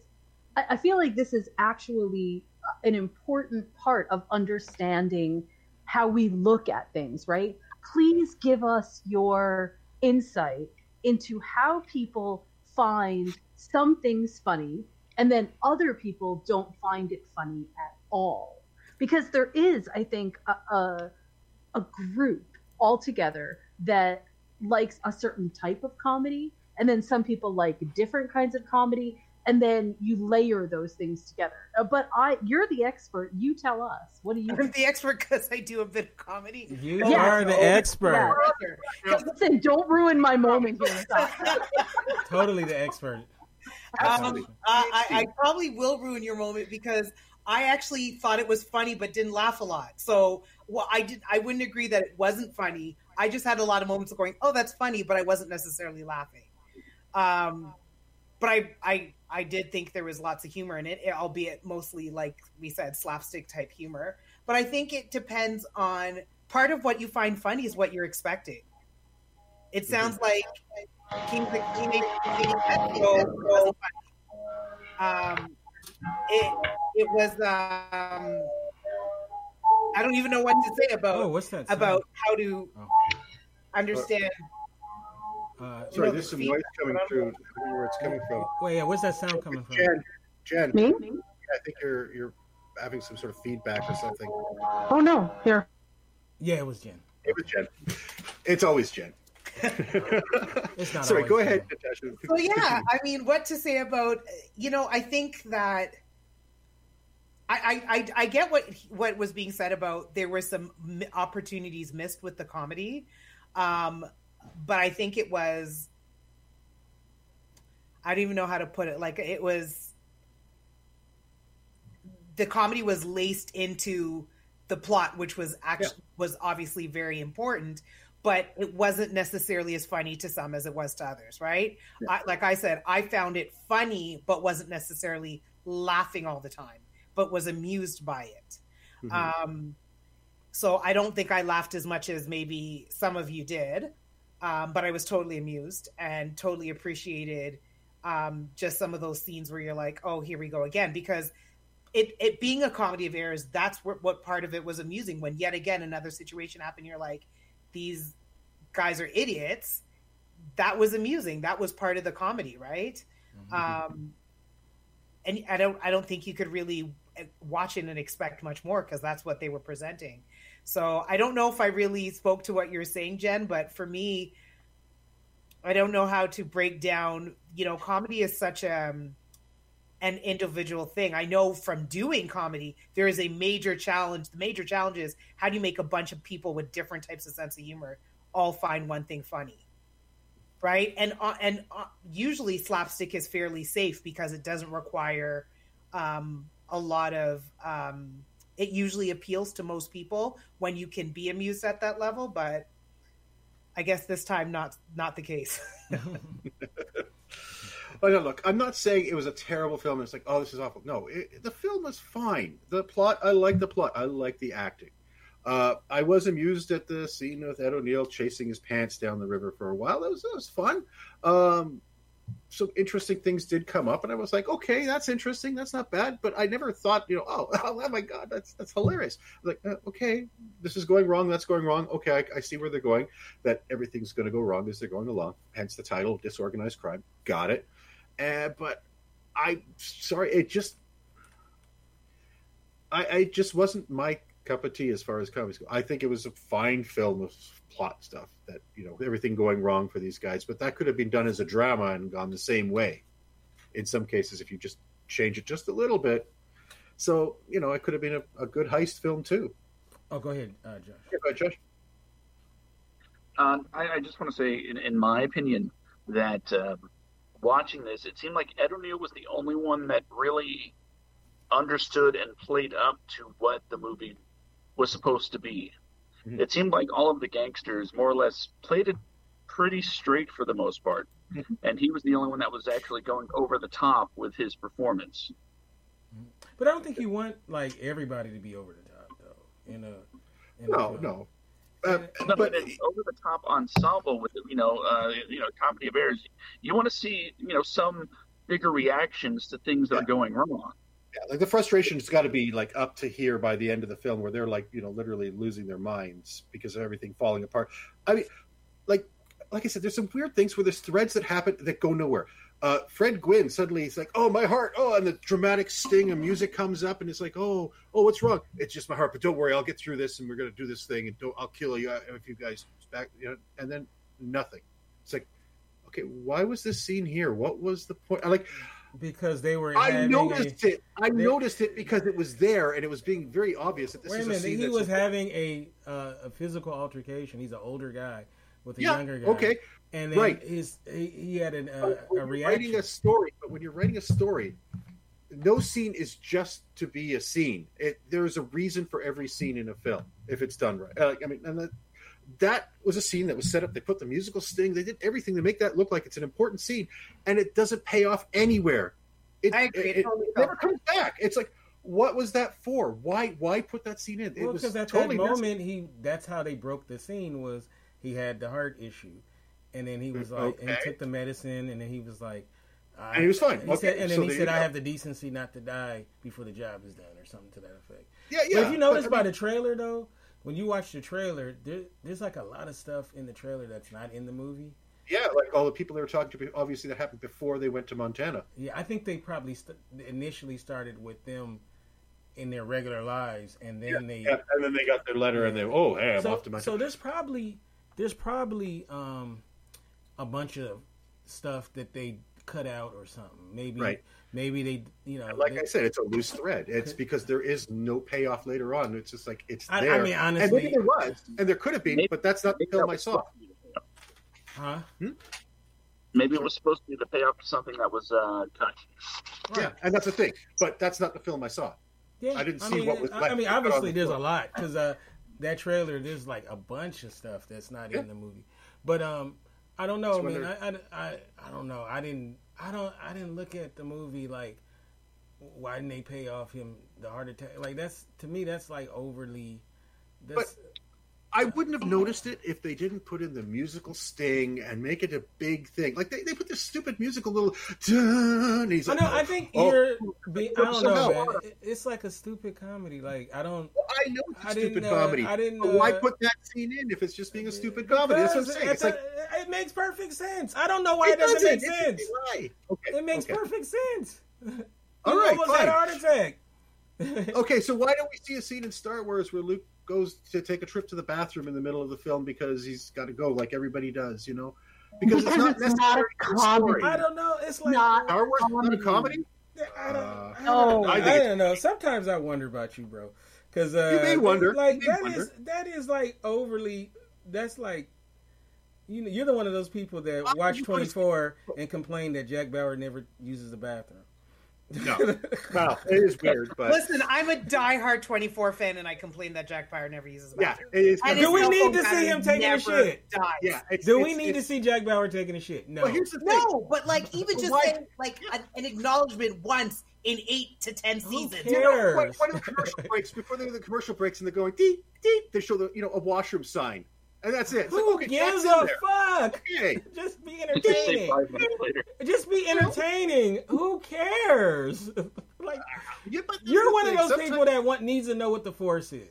I I feel like this is actually an important part of understanding how we look at things, right? Please give us your insight into how people find some things funny and then other people don't find it funny at all. Because there is, I think, a, a, a group altogether that likes a certain type of comedy, and then some people like different kinds of comedy, and then you layer those things together. Uh, But I, you're the expert. You tell us. What do you?
I'm the expert because I do a bit of comedy.
You
Yeah.
are the expert.
Yeah. Listen, don't ruin my moment here.
Totally the expert.
Um, I, I, I probably will ruin your moment because I actually thought it was funny but didn't laugh a lot. So well, I did. I wouldn't agree that it wasn't funny. I just had a lot of moments of going, "Oh, that's funny," but I wasn't necessarily laughing. Um, but I, I, I did think there was lots of humor in it, albeit mostly like we said, slapstick type humor. But I think it depends on part of what you find funny is what you're expecting. It sounds like King Teenage Metro was funny. Um, it it was um, I don't even know what to say about
Oh, what's that?
about how to
Oh.
understand.
Uh,
Sorry,
know,
there's some noise coming
from-
through. I don't know where it's coming from.
wait, yeah, where's that sound coming from?
Jen, Jen,
Me?
I think you're you're having some sort of feedback or something.
Oh no, here.
Yeah, it was Jen.
It was Jen. It's always Jen.
It's not
Sorry, go
Jen.
ahead, Natasha.
So yeah, I mean, what to say about you know? I think that I I, I, I get what what was being said about there were some opportunities missed with the comedy, um, but I think it was I don't even know how to put it. Like it was the comedy was laced into the plot, which was actually was obviously very important, but it wasn't necessarily as funny to some as it was to others, right? I, like I said, I found it funny, but wasn't necessarily laughing all the time, but was amused by it. Um, so I don't think I laughed as much as maybe some of you did, um, but I was totally amused and totally appreciated Um, just some of those scenes where you're like, oh, here we go again, because it it being a comedy of errors, that's what what part of it was amusing. When yet again another situation happened, you're like, these guys are idiots. That was amusing. That was part of the comedy, right? Um, and I don't I don't think you could really uh, watch it and expect much more because that's what they were presenting. So I don't know if I really spoke to what you're saying, Jen, but for me, I don't know how to break down. You know, comedy is such a um, an individual thing. I know from doing comedy, there is a major challenge. The major challenge is how do you make a bunch of people with different types of sense of humor all find one thing funny, right? And uh, and uh, usually slapstick is fairly safe because it doesn't require um, a lot of. Um, it usually appeals to most people when you can be amused at that level, but I guess this time not not the case.
Oh, no, look, I'm not saying it was a terrible film. It's like, oh, this is awful. No, it, the film was fine. The plot, I like the plot. I like the acting. Uh, I was amused at the scene with Ed O'Neill chasing his pants down the river for a while. That was that was fun. Um, some interesting things did come up, and I was like, okay, that's interesting. That's not bad. But I never thought, you know, oh, oh my god, that's that's hilarious. Like, uh, okay, this is going wrong. That's going wrong. Okay, I, I see where they're going. That everything's going to go wrong as they're going along. Hence the title, disorganized crime. Got it. Uh, but I, sorry, it just, I, I just wasn't my cup of tea as far as comedies go. I think it was a fine film of plot stuff that you know everything going wrong for these guys, but that could have been done as a drama and gone the same way. In some cases, if you just change it just a little bit, so you know it could have been a, a good heist film too.
Oh, go ahead, uh, Josh.
Yeah, go ahead, Josh.
Um, I, I, just want to say, in, in my opinion, that um, watching this, it seemed like Ed O'Neill was the only one that really understood and played up to what the movie was supposed to be. Mm-hmm. It seemed like all of the gangsters more or less played it pretty straight for the most part, mm-hmm. and he was the only one that was actually going over the top with his performance.
But I don't think you want like everybody to be over the top, though. In a in
no,
a,
no.
Uh, no, but over the top ensemble with you know uh, you know comedy of errors, you want to see you know some bigger reactions to things that yeah. are going wrong.
Yeah, like the frustration's got to be like up to here by the end of the film, where they're like you know literally losing their minds because of everything falling apart. I mean, like like I said, there's some weird things where there's threads that happen that go nowhere. Uh, Fred Gwynne suddenly he's like, "Oh, my heart!" Oh, and the dramatic sting of music comes up, and it's like, "Oh, oh, what's wrong?" It's just my heart, but don't worry, I'll get through this, and we're gonna do this thing, and I'll kill you if you guys back, you know. And then nothing. It's like, okay, why was this scene here? What was the point? I like
because they were.
I noticed a, it. I they, noticed it because it was there, and it was being very obvious that this
wait
is
a minute. he was having a uh, a physical altercation. He's an older guy with a
yeah,
younger guy.
Okay,
and then
right.
his he, he had an, uh,
a
reaction.
Writing a story, but when you're writing a story, no scene is just to be a scene. It, there is a reason for every scene in a film if it's done right. Uh, I mean, and that, that was a scene that was set up. They put the musical sting. They did everything to make that look like it's an important scene, and it doesn't pay off anywhere. It,
I agree.
It, it, it never comes back. It's like, what was that for? Why? Why put that scene in?
Well, because at
totally
that moment, he that's how they broke the scene was he had the heart issue, and then he was mm, like,
Okay.
and he took the medicine, and then he was like, I,
And he was fine.
and he
Okay,
said, and then
so
he said, "I have the decency not to die before the job is done," or something to that effect.
Yeah,
But
yeah.
if you notice
but,
by
I mean,
the trailer, though, when you watch the trailer, there, there's like a lot of stuff in the trailer that's not in the movie.
yeah, like all the people they were talking to, obviously that happened before they went to Montana.
Yeah, I think they probably st- initially started with them in their regular lives, and then they
Yeah, and then they got their letter, and they, oh, hey, I'm
so,
off to Montana.
so there's probably there's probably um, a bunch of stuff that they cut out or something. Maybe
Right.
maybe they you know
like
they-
I said, it's a loose thread. It's because there is no payoff later on. It's just like it's
I- I
there.
mean,
and
honestly-
maybe there was, and there could have been, but that's not the film I saw.
huh?
Maybe it was supposed to be the payoff to something that was uh, cut.
Yeah, and that's the thing. But that's not the film I saw.
Yeah,
I didn't see
mean,
what was
I-
left
I mean,
to put on
obviously,
the
there's a lot because uh, that trailer, there's like a bunch of stuff that's not
Yeah.
in the movie. But um, I don't know, man. I, I, I, I don't know. I didn't. I don't. I didn't look at the movie like why didn't they pay off him the heart attack? Like that's to me, that's like overly. That's,
I wouldn't have noticed it if they didn't put in the musical sting and make it a big thing. Like they, they put this stupid musical little. And he's
I
like,
know. I think
oh,
you're. Be, I don't know, man. It's like a stupid comedy. Like I don't.
I know it's a
I
stupid
uh,
comedy.
I didn't.
But why
uh,
put that scene in if it's just being a stupid comedy? That's what I'm saying. It's like
it makes perfect sense. I don't know why it,
It
doesn't, make
doesn't.
sense.
It's- why? Okay,
It makes
okay.
perfect sense.
All
You
right,
almost had a heart attack.
okay, so why don't we see a scene in Star Wars where Luke goes to take a trip to the bathroom in the middle of the film because he's got to go like everybody does, you know? Because, it's not
Because it's not a
necessary to the story.
I don't know. It's like
Not
Star Wars is not a comedy?
I don't,
Uh,
No.
I,
I
don't know. Sometimes I wonder about you, bro. Because uh,
You may wonder.
Like
You may
that is
wonder.
that is like overly. That's like. You know, you're the one of those people that
I-
watch
you
24 and complain that Jack Bauer never uses the bathroom.
No. Well, it is weird, but
Listen, I'm a diehard 24 fan, and I complain that Jack Bauer never uses the
yeah,
bathroom.
it is.
Do we need to see him taking a shit?
dies.
Yeah, it's,
Do
it's,
we need
it's,
to see Jack Bauer taking a shit? No.
Well, here's the thing.
No, but like even just
Why-
saying like an, an acknowledgement once in eight to ten
Who
seasons.
cares?
You know, when, when the commercial breaks, before they do the commercial breaks, and they're going deep, deep, they show the you know a washroom sign, and that's it. It's like,
Who
okay,
gives a fuck?
Okay.
Just be entertaining.
five minutes later.
Just be entertaining. Who cares? like
Yeah, but
you're
the
one of those
Sometimes-
people that want needs to know what the force is.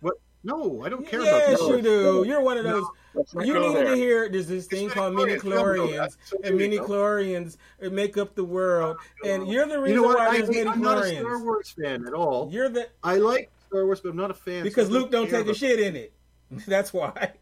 What? No, I don't care
yes,
about
you do. You're one of those.
Let's
You
go
needed
there.
to hear there's this thing
It's
called mini
funny.
Chlorians, and mini
know.
chlorians make up the world. And you're the
You
reason
know
why
I,
there's midi-chlorians.
I'm not a Star. Wars fan at all.
You're the
I like Star Wars, but I'm not a fan
because
so
Luke don't
care
take a
about-
shit in it. That's why.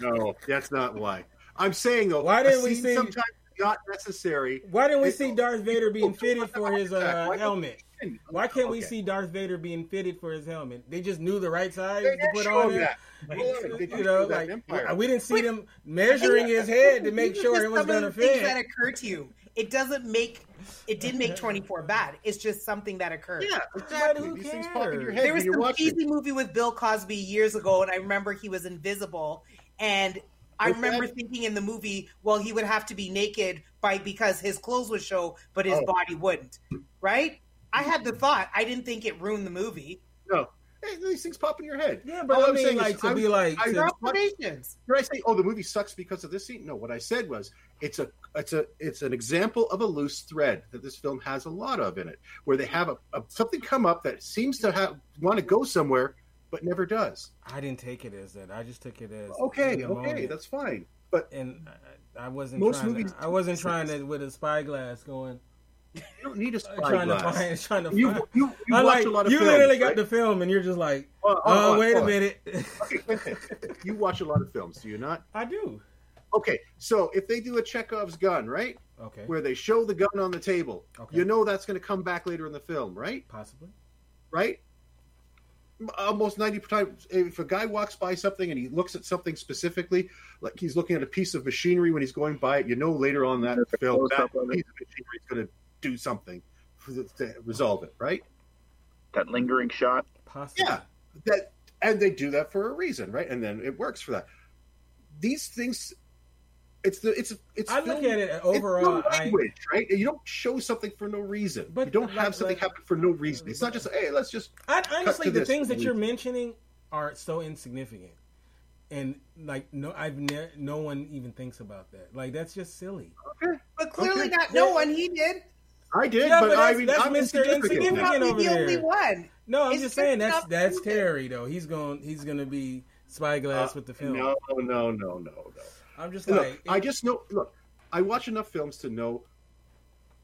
No, that's not why. I'm saying though.
Why didn't we
scene
see-
Sometimes not necessary.
Why didn't we
It-
see Darth Vader being fitted for his uh,
Why-
helmet? Why can't we see Darth Vader being fitted for his helmet? They just knew the right size
They
to put on
him
there.
that.
You know, like
Empire.
we didn't see them measuring his head to make sure it was going to
fit. things that
fit.
occur to you. It doesn't make it didn't make 24 bad. It's just something that occurred.
Yeah, exactly.
who
These things pop in your
cares?
head
There was
when you're
some cheesy movie with Bill Cosby years ago, and I remember he was invisible. And I
What's
remember
that?
thinking in the movie, well, he would have to be naked by because his clothes would show, but his
Oh.
body wouldn't. Right? I had the thought. I didn't think it ruined the movie.
No, hey, these things pop in your head.
Yeah, but
All
I
I'm
mean,
saying is
like, to
I'm-
be like,
I-
to-
Your
What-
observations.
Did I say, oh, the movie sucks because of this scene? No, what I said was it's a it's a it's an example of a loose thread that this film has a lot of in it, where they have a, a something come up that seems to have want to go somewhere, but never does.
I didn't take it as that. I just took it as
Okay, okay,
moment.
that's fine. But
and I, I wasn't
Most
trying.
movies-
To, I wasn't trying to with a spyglass going.
You don't need a uh, spy
trying to find. Trying to
You,
find.
you, you
I'm
watch
like,
a lot of
you
films,
literally got
right?
the film, and you're just like,
Oh,
oh,
oh, oh,
wait a
oh.
minute.
you watch a lot of films, do you not?
I do.
Okay, so if they do a Chekhov's gun, right,
Okay,
where they show the gun on the table,
Okay.
you know that's going to come back later in the film, right?
possibly.
right? Almost ninety times, if a guy walks by something and he looks at something specifically, like he's looking at a piece of machinery when he's going by it, you know later on that
a
film that
close-up of it.
piece of machinery is going to do something to resolve it, right?
That lingering shot.
Possibly.
Yeah, that and they do that for a reason, right? And then it works for that. These things, it's the it's it's.
I look at it
it's
overall.
film
I,
right? You don't show something for no reason.
But
you don't
like-
have something
like-
happen for no reason. It's not just hey, let's just
I honestly, the things that you're mentioning are so insignificant, and like no, I've ne- no one even thinks about that. Like that's just silly.
But clearly
Okay.
not no one. He did.
I did,
Yeah,
but,
but
I mean,
that's
I'm
Mr.
insignificant.
Insignificant.
Not
over
the
there.
only one.
No, I'm
It's
just
just
saying that's that's
proven.
Terry though. He's going he's going to be spyglass
Uh,
with the film.
No, no, no, no, no.
I'm just
Look,
like
I just know. Look, I watch enough films to know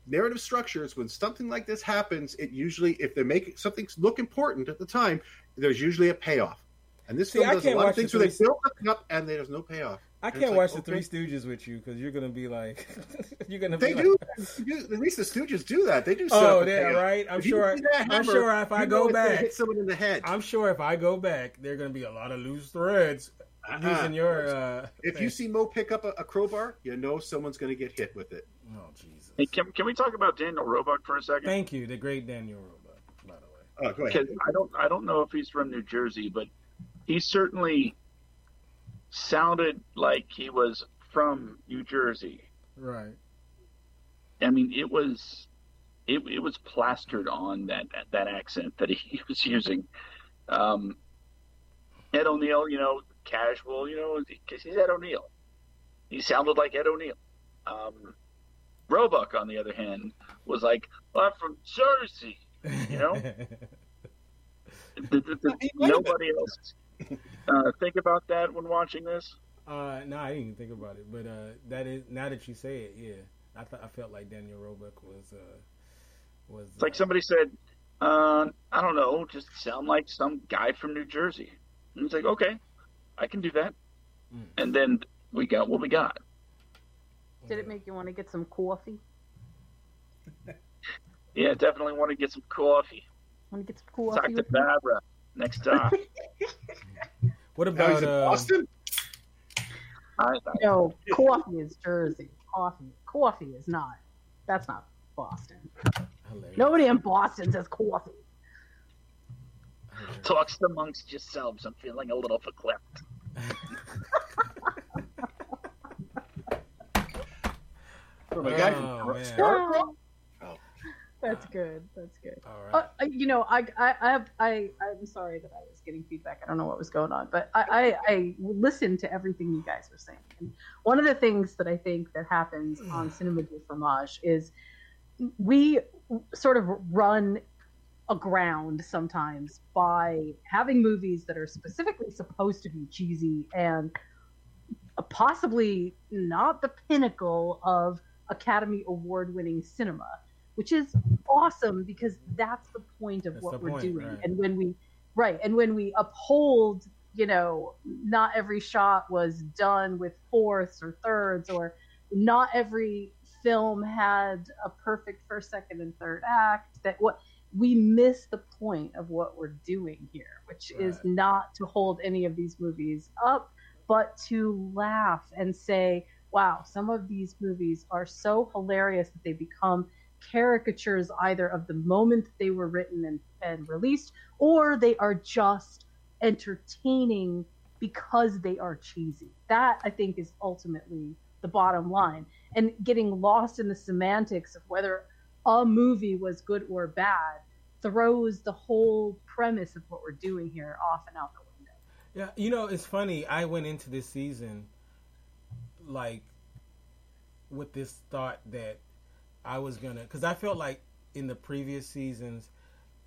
narrative structures. When something like this happens, it usually, if they make something look important at the time, there's usually a payoff. And this
See,
film does a lot of things where they build something up and there's no payoff.
I can't
it's
watch
like,
the. Three Stooges with you because you're going to be like you're going to
They
be
do,
Like,
they. At least the Stooges do that. They do. set
oh,
up
yeah, right. I'm
If
sure.
see that
I'm sure if I go back,
hit someone in the head.
I'm sure if I go back, there are going to be a lot of loose threads
Uh-uh.
using your. Uh,
If
thing.
you see Moe pick up a, a crowbar, you know someone's going to get hit with it.
oh Jesus!
Hey, can, can we talk about Daniel Roebuck for a second?
Thank you, the great Daniel Roebuck, by the way.
Oh, go ahead.
I don't I don't know if he's from New Jersey, but he certainly sounded like he was from New Jersey.
Right.
I mean, it was it, it was plastered on that that accent that he was using. Um, Ed O'Neill, you know, casual, you know, because he's Ed O'Neill. He sounded like Ed O'Neill. Um, Roebuck, on the other hand, was like, well, I'm from Jersey, you know? did, did- did nobody else uh, think about that when watching this?
Uh, no, I didn't even think about it, but uh, that is now that you say it, yeah, I thought I felt like Daniel Roebuck was uh, was
It's like somebody said, uh, I don't know, just sound like some guy from New Jersey. And it's like, okay, I can do that. And then we got what we got.
Did it make you want to get some coffee?
Yeah, definitely want to get some coffee.
Want to get some coffee? Talk to?
Barbara next time.
What about uh,
Boston?
I,
No, coffee is Jersey. Coffee, coffee is not. That's not Boston.
hilarious.
Nobody in Boston says coffee.
Talks amongst yourselves. I'm feeling a little verklempt.
From a guy
Oh,
from
man.
That's good. That's good.
All
Uh, you know, I, I, I have, I, I'm sorry that I was getting feedback. I don't know what was going on, but I, I, I listened to everything you guys were saying. And one of the things that I think that happens on Cinema du Fromage is we sort of run aground sometimes by having movies that are specifically supposed to be cheesy and possibly not the pinnacle of Academy Award winning cinema, which is awesome because that's the point of
That's
what we're
point,
doing.
right.
And when we, right, and when we uphold, you know, not every shot was done with fourths or thirds, or not every film had a perfect first, second, and third act, that what we miss the point of what we're doing here, which is not to hold any of these movies up, but to laugh and say, wow, some of these movies are so hilarious that they become caricatures either of the moment they were written and, and released, or they are just entertaining because they are cheesy. That, I think, is ultimately the bottom line. And getting lost in the semantics of whether a movie was good or bad throws the whole premise of what we're doing here off and out the window.
Yeah, you know, it's funny. I went into this season like with this thought that I was gonna, because I felt like in the previous seasons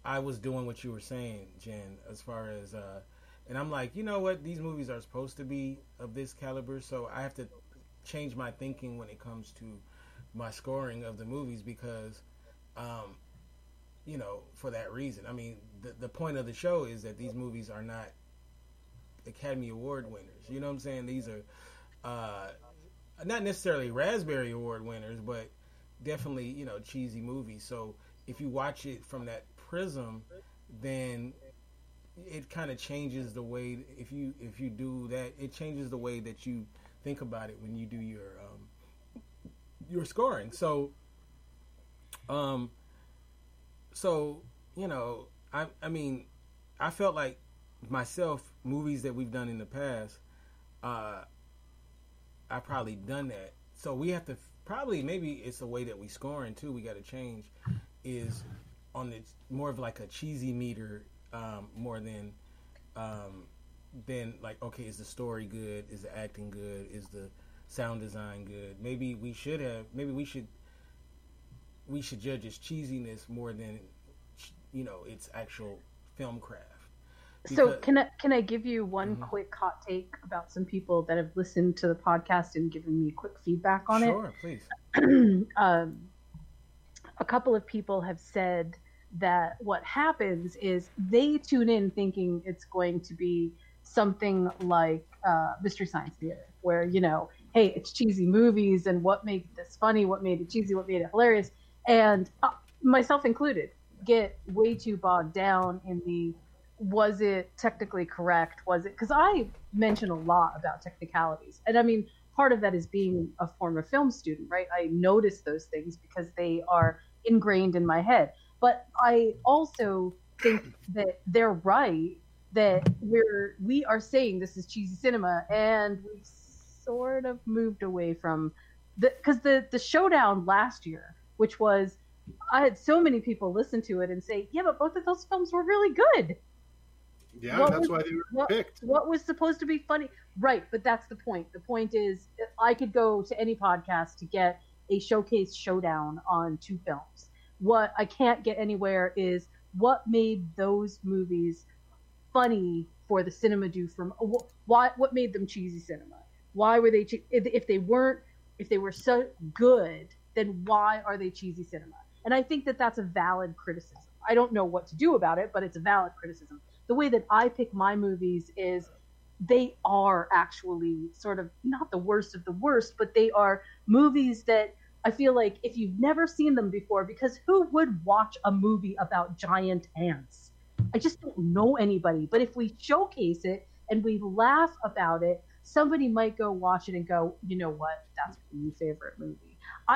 I was doing what you were saying, Jen, as far as, uh, and I'm like, you know what, these movies are supposed to be of this caliber, so I have to change my thinking when it comes to my scoring of the movies because, um, you know, for that reason. I mean, the the point of the show is that these movies are not Academy Award winners. You know what I'm saying? These are uh, not necessarily Raspberry Award winners, but definitely you know cheesy movie. So if you watch it from that prism, then it kind of changes the way if you if you do that, it changes the way that you think about it when you do your um, your scoring. So, um, so you know, I I mean, I felt like myself movies that we've done in the past, uh, I probably done that. So we have to probably maybe it's the way that we scoring too. We got to change is on the more of like a cheesy meter um, more than um, than like okay is the story good? Is the acting good? Is the sound design good? Maybe we should have maybe we should we should judge its cheesiness more than you know its actual film craft
So can I can I give you one
Mhm.
quick hot take about some people that have listened to the podcast and given me quick feedback on it?
sure please
um, a couple of people have said that what happens is they tune in thinking it's going to be something like uh, Mystery Science Theater, where you know, hey, it's cheesy movies, and what made this funny, what made it cheesy, what made it hilarious, and uh, myself included, get way too bogged down in the was it technically correct? Was it because I mention a lot about technicalities, and I mean part of that is being a former film student, right? I notice those things because they are ingrained in my head. But I also think that they're right that we're we are saying this is cheesy cinema, and we sort of moved away from the because the the showdown last year, which was I had so many people listen to it and say, yeah, but both of those films were really good.
Yeah,
What
that's
was-
why they were
what,
picked.
What was supposed to be funny? Right, but that's the point. The point is, I could go to any podcast to get a showcase showdown on two films. What I can't get anywhere is what made those movies funny for the cinema do from why what made them cheesy cinema why were they che- if, if they weren't if they were so good then why are they cheesy cinema and i think that that's a valid criticism i don't know what to do about it but it's a valid criticism the way that i pick my movies is they are actually sort of not the worst of the worst but they are movies that i feel like if you've never seen them before because who would watch a movie about giant ants I just don't know anybody. But if we showcase it and we laugh about it, somebody might go watch it and go, you know what, that's my favorite movie.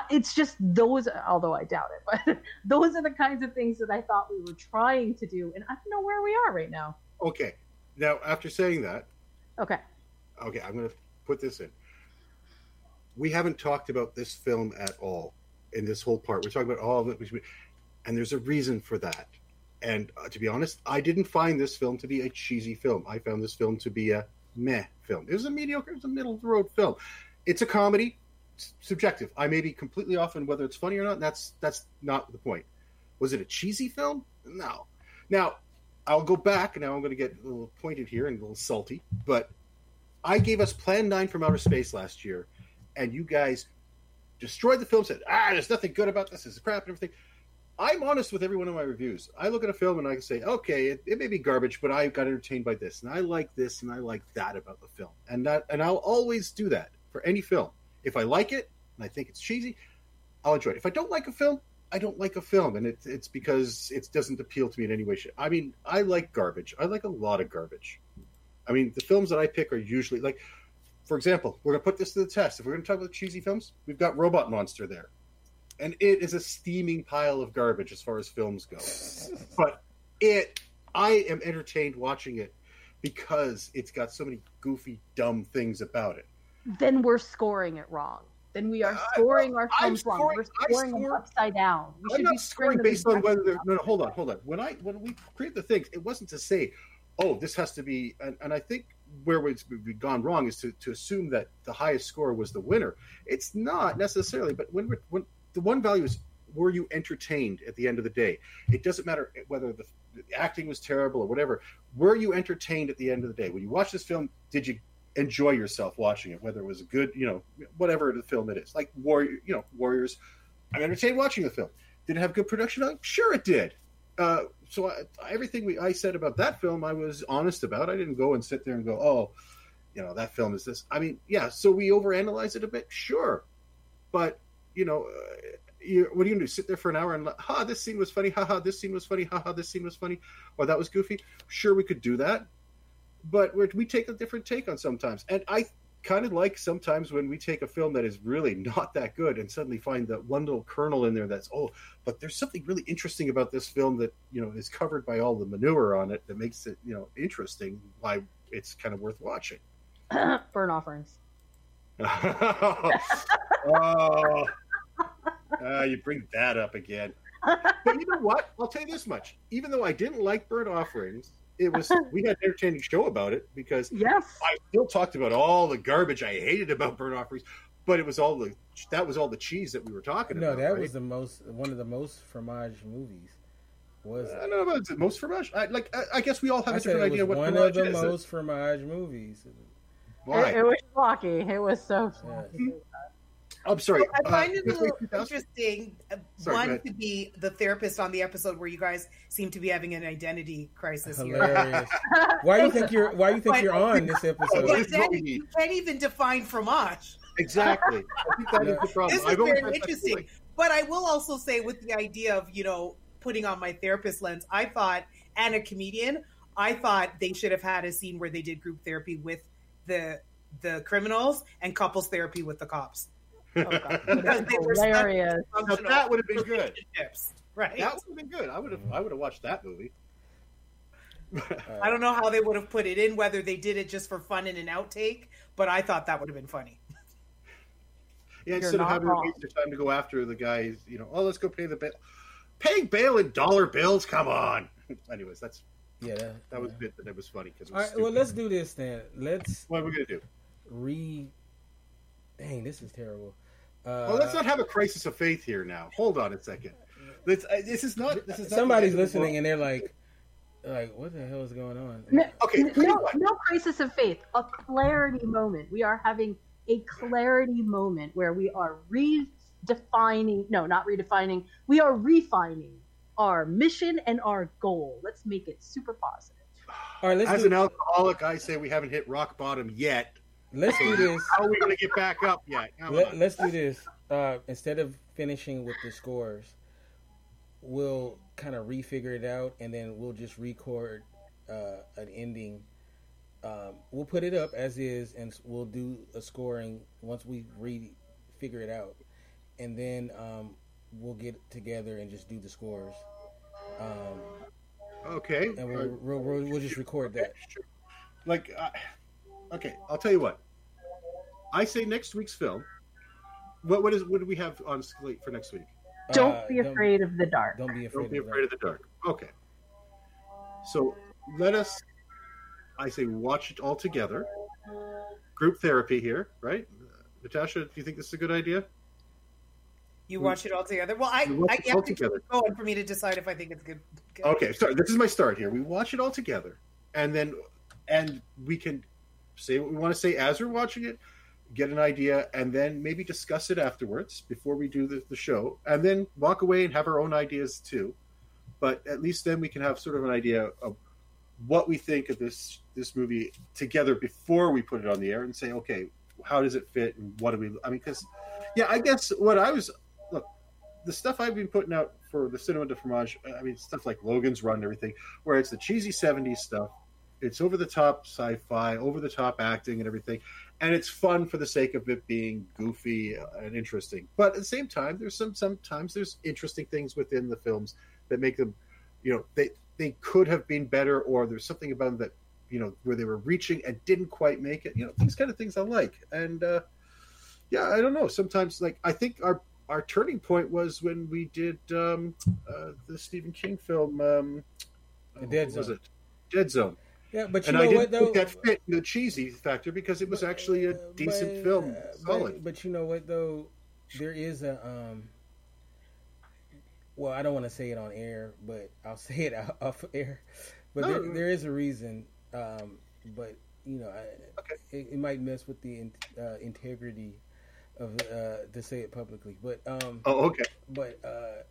It's just those, although I doubt it, but those are the kinds of things that I thought we were trying to do, and I don't know where we are right now.
Okay. Now, after saying that,
Okay.
okay, I'm going to put this in. We haven't talked about this film at all in this whole part. We're talking about all of it, and there's a reason for that. And uh, to be honest, I didn't find this film to be a cheesy film. I found this film to be a meh film. It was a mediocre, it was a middle of the road film. It's a comedy, subjective. I may be completely off on whether it's funny or not. That's that's not the point. Was it a cheesy film? No. Now, I'll go back. Now I'm going to get a little pointed here and a little salty, but I gave us Plan 9 from Outer Space last year, and you guys destroyed the film, said, ah, there's nothing good about this, this is crap and everything. I'm honest with every one of my reviews. I look at a film and I can say, okay, it, it may be garbage, but I got entertained by this, and I like this, and I like that about the film, and that, and I'll always do that for any film. If I like it and I think it's cheesy, I'll enjoy it. If I don't like a film, I don't like a film, and it, it's because it doesn't appeal to me in any way. I mean, I like garbage. I like a lot of garbage. I mean, the films that I pick are usually like, for example, we're gonna put this to the test. If we're gonna talk about cheesy films, we've got Robot Monster there, and it is a steaming pile of garbage as far as films go. but it, I am entertained watching it because it's got so many goofy, dumb things about it.
Then we're scoring it wrong. Then we are scoring our films wrong. We're scoring them upside down. We
I'm
should
not
be
scoring based on whether they're no, no. Hold on, hold on. When I when we create the things, it wasn't to say, oh, this has to be. And, and I think where we've we've gone wrong is to, to assume that the highest score was the winner. It's not necessarily. But when we're, when the one value is, were you entertained at the end of the day? It doesn't matter whether the, the acting was terrible or whatever. Were you entertained at the end of the day? When you watch this film, did you enjoy yourself watching it? Whether it was a good, you know, whatever the film it is, like Warrior, you know, Warriors. I'm entertained watching the film. Did it have good production? value? Sure, it did. Uh, so I, everything we, I said about that film, I was honest about. I didn't go and sit there and go, "Oh, you know, that film is this." I mean, yeah. So we overanalyze it a bit, sure, but you know, uh, you, what are you gonna do? Sit there for an hour and, ha, this scene was funny, Ha ha, this scene was funny, Ha ha, this scene was funny, or that was goofy. Sure, we could do that, but we're, we take a different take on sometimes, and I kind of like sometimes when we take a film that is really not that good and suddenly find that one little kernel in there that's oh but there's something really interesting about this film that you know is covered by all the manure on it that makes it you know interesting why it's kind of worth watching.
Burn offerings.
oh. Uh, you bring that up again. But you know what? I'll tell you this much. Even though i didn't like burnt offerings it was we had an entertaining show about it because
yes
i still talked about all the garbage i hated about burnt offerings but it was all the that was all the cheese that we were talking
No,
about No,
that
right?
was the most one of the most fromage movies. Was
I don't know about it. most fromage. I, like I, I guess we all have
I
a different
it
idea what
one
fromage
of the
is.
most fromage movies.
Why?
It, it was schlocky. It was so schlocky.
I'm sorry.
I find
uh,
it a little interesting. uh,
Sorry,
one
ahead.
to be the therapist on the episode where you guys seem to be having an identity crisis
Hilarious.
here.
Why you think you're Why you think you're on this episode?
But you can't even define fromage.
Exactly. I think that is the problem.
This is
I've
very interesting. But I will also say, with the idea of you know putting on my therapist lens, I thought, and a comedian, I thought they should have had a scene where they did group therapy with the the criminals and couples therapy with the cops. Oh, because they were such
Hilarious.
Now, that would have been good.
right?
That would have been good. I would have. Mm-hmm. I would have watched that movie.
I don't know how they would have put it in, whether they did it just for fun in an outtake, but I thought that would have been funny.
Yeah, instead of having to
wrong.
waste your time to go after the guys, you know, oh, let's go pay the bail. Paying bail in dollar bills? Come on. Anyways, that's
Yeah, that,
That was a bit that was funny because.
All right, well, let's do this then. Let's.
What are we gonna do?
Re. Dang, this is terrible. Uh,
oh, let's not have a crisis of faith here now. Hold on a second. Let's, uh, this is not. This is not
Somebody's
the the
listening and they're like, like, what the hell is going on?
No,
Okay,
no, no crisis of faith. A clarity moment. We are having a clarity moment where we are redefining. No, not redefining. We are refining our mission and our goal. Let's make it super positive.
All right, let's
As
do,
an alcoholic, I say we haven't hit rock bottom yet.
Let's do this.
How are we going to get back up yet?
Let, let's do this. Uh, instead of finishing with the scores, we'll kind of refigure it out, and then we'll just record uh, an ending. Um, we'll put it up as is, and we'll do a scoring once we re figure it out, and then um, we'll get together and just do the scores. Um,
Okay.
and we'll, we'll, we'll, we'll just record that.
Like, uh, okay, I'll tell you what. I say next week's film. What what is what do we have on slate for next week?
Don't
Uh,
be afraid of the dark.
Don't be afraid.
Don't be
of
afraid of the dark. Okay. So let us. I say watch it all together. Group therapy here, right? Natasha, do you think this is a good idea?
You watch it all together. Well, I,
We
I
it
you
all
have to
together.
keep going for me to decide if I think it's good. good.
Okay, sorry. This is my start here. We watch it all together, and then and we can say what we want to say as we're watching it, get an idea, and then maybe discuss it afterwards before we do the, the show, and then walk away and have our own ideas too. But at least then we can have sort of an idea of what we think of this this movie together before we put it on the air, and say, okay, how does it fit, and what do we? I mean, because yeah, I guess what I was look the stuff I've been putting out for the Cinema du Fromage, I mean, stuff like Logan's Run and everything, where it's the cheesy 70s stuff. It's over the top sci fi, over the top acting and everything. And it's fun for the sake of it being goofy and interesting. But at the same time, there's some sometimes there's interesting things within the films that make them, you know, they they could have been better, or there's something about them that, you know, where they were reaching and didn't quite make it. You know, these kind of things I like. And uh, yeah, I don't know. Sometimes, like I think our our turning point was when we did um, uh, the Stephen King film. Um,
The Dead
what was it? Dead Zone.
Yeah, but you
and
know
I didn't
what though?
that fit the cheesy factor because it was actually a decent
But-
film,
but-
solid.
But, you know what though, there is a um. Well, I don't want to say it on air, but I'll say it off air. But
No,
there, there is a reason. Um, but you know, I, it, it might mess with the in, uh, integrity of uh, to say it publicly. But um,
Oh, okay.
but uh,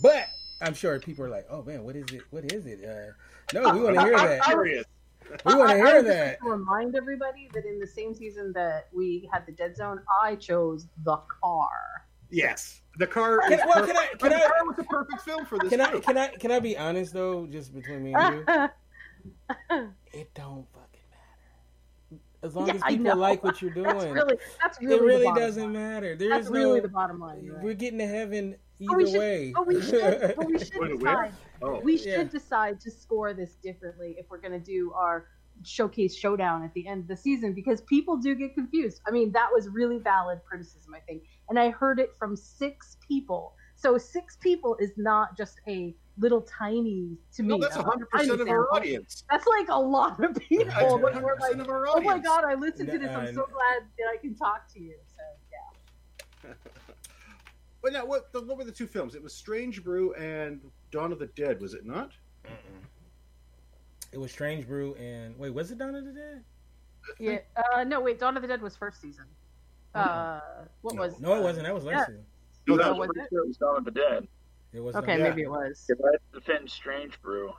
but I'm sure people are like, oh man, what is it? What is it? Uh, no, we want to hear that.
Curious.
We want to
I- I
hear
would just
that.
to remind everybody that in the same season that we had the Dead Zone, I chose the car.
Yes, the car.
Can- well, can I- can
the
I-
car was the perfect film for this.
Can I
too.
can I can I be honest though, just between me and you? It don't fucking matter. As long
Yeah,
as people like what you're doing,
That's really, that's really
it really doesn't
line.
matter. There
That's
is
really
no.
the bottom line. right.
We're getting to heaven either
But we should,
way.
But we should, but we should decide.
Oh.
We should
Yeah.
decide to score this differently if we're going to do our showcase showdown at the end of the season because people do get confused. I mean, that was really valid criticism, I think, and I heard it from six people. So six people is not just a little tiny to me.
No, that's 100% of our audience.
That's like a lot of people.
That's
that were
100%
like,
of our audience.
oh my god, I listened to this. I'm so glad that I can talk to you. So yeah.
But now, what? The, what were the two films? It was Strange Brew and Dawn of the Dead, was it not?
It was Strange Brew and wait, was it Dawn of the Dead?
Yeah. Uh, no, wait. Dawn of the Dead was first season. Uh, what
No.
was?
No, it wasn't. That was last
Yeah.
season.
No,
that
that
was
was it?
sure it was Dawn of the Dead.
It was.
Okay, maybe it was.
Because I had to defend Strange Brew,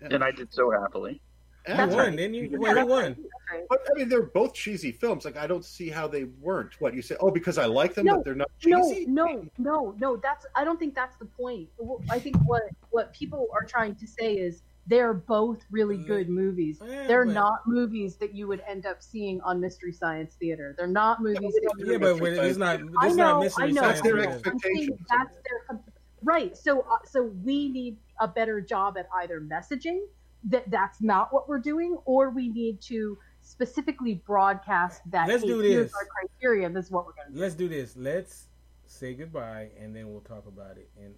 and I did so happily.
You
That's
won,
right.
didn't you?
Yeah,
Wait, won?
right.
But I mean, they're both cheesy films. Like I don't see how they weren't. What you say? Oh, because I like them,
No,
but they're not cheesy.
no, no, no. no. That's. I don't think that's the point. I think what what people are trying to say is they're both really good movies.
Yeah,
They're
but-
not movies that you would end up seeing on Mystery Science Theater. They're not movies that you
Yeah,
would
but it's not.
I know,
not mystery
I know.
science.
That's their
I know.
fiction.
I'm saying
expectations.
that's their right. So, uh, so we need a better job at either messaging that that's not what we're doing, or we need to specifically broadcast that.
Let's
hey,
do
here's
this.
Our criteria. This is what we're going to do.
Let's do this. Let's say goodbye and then we'll talk about it in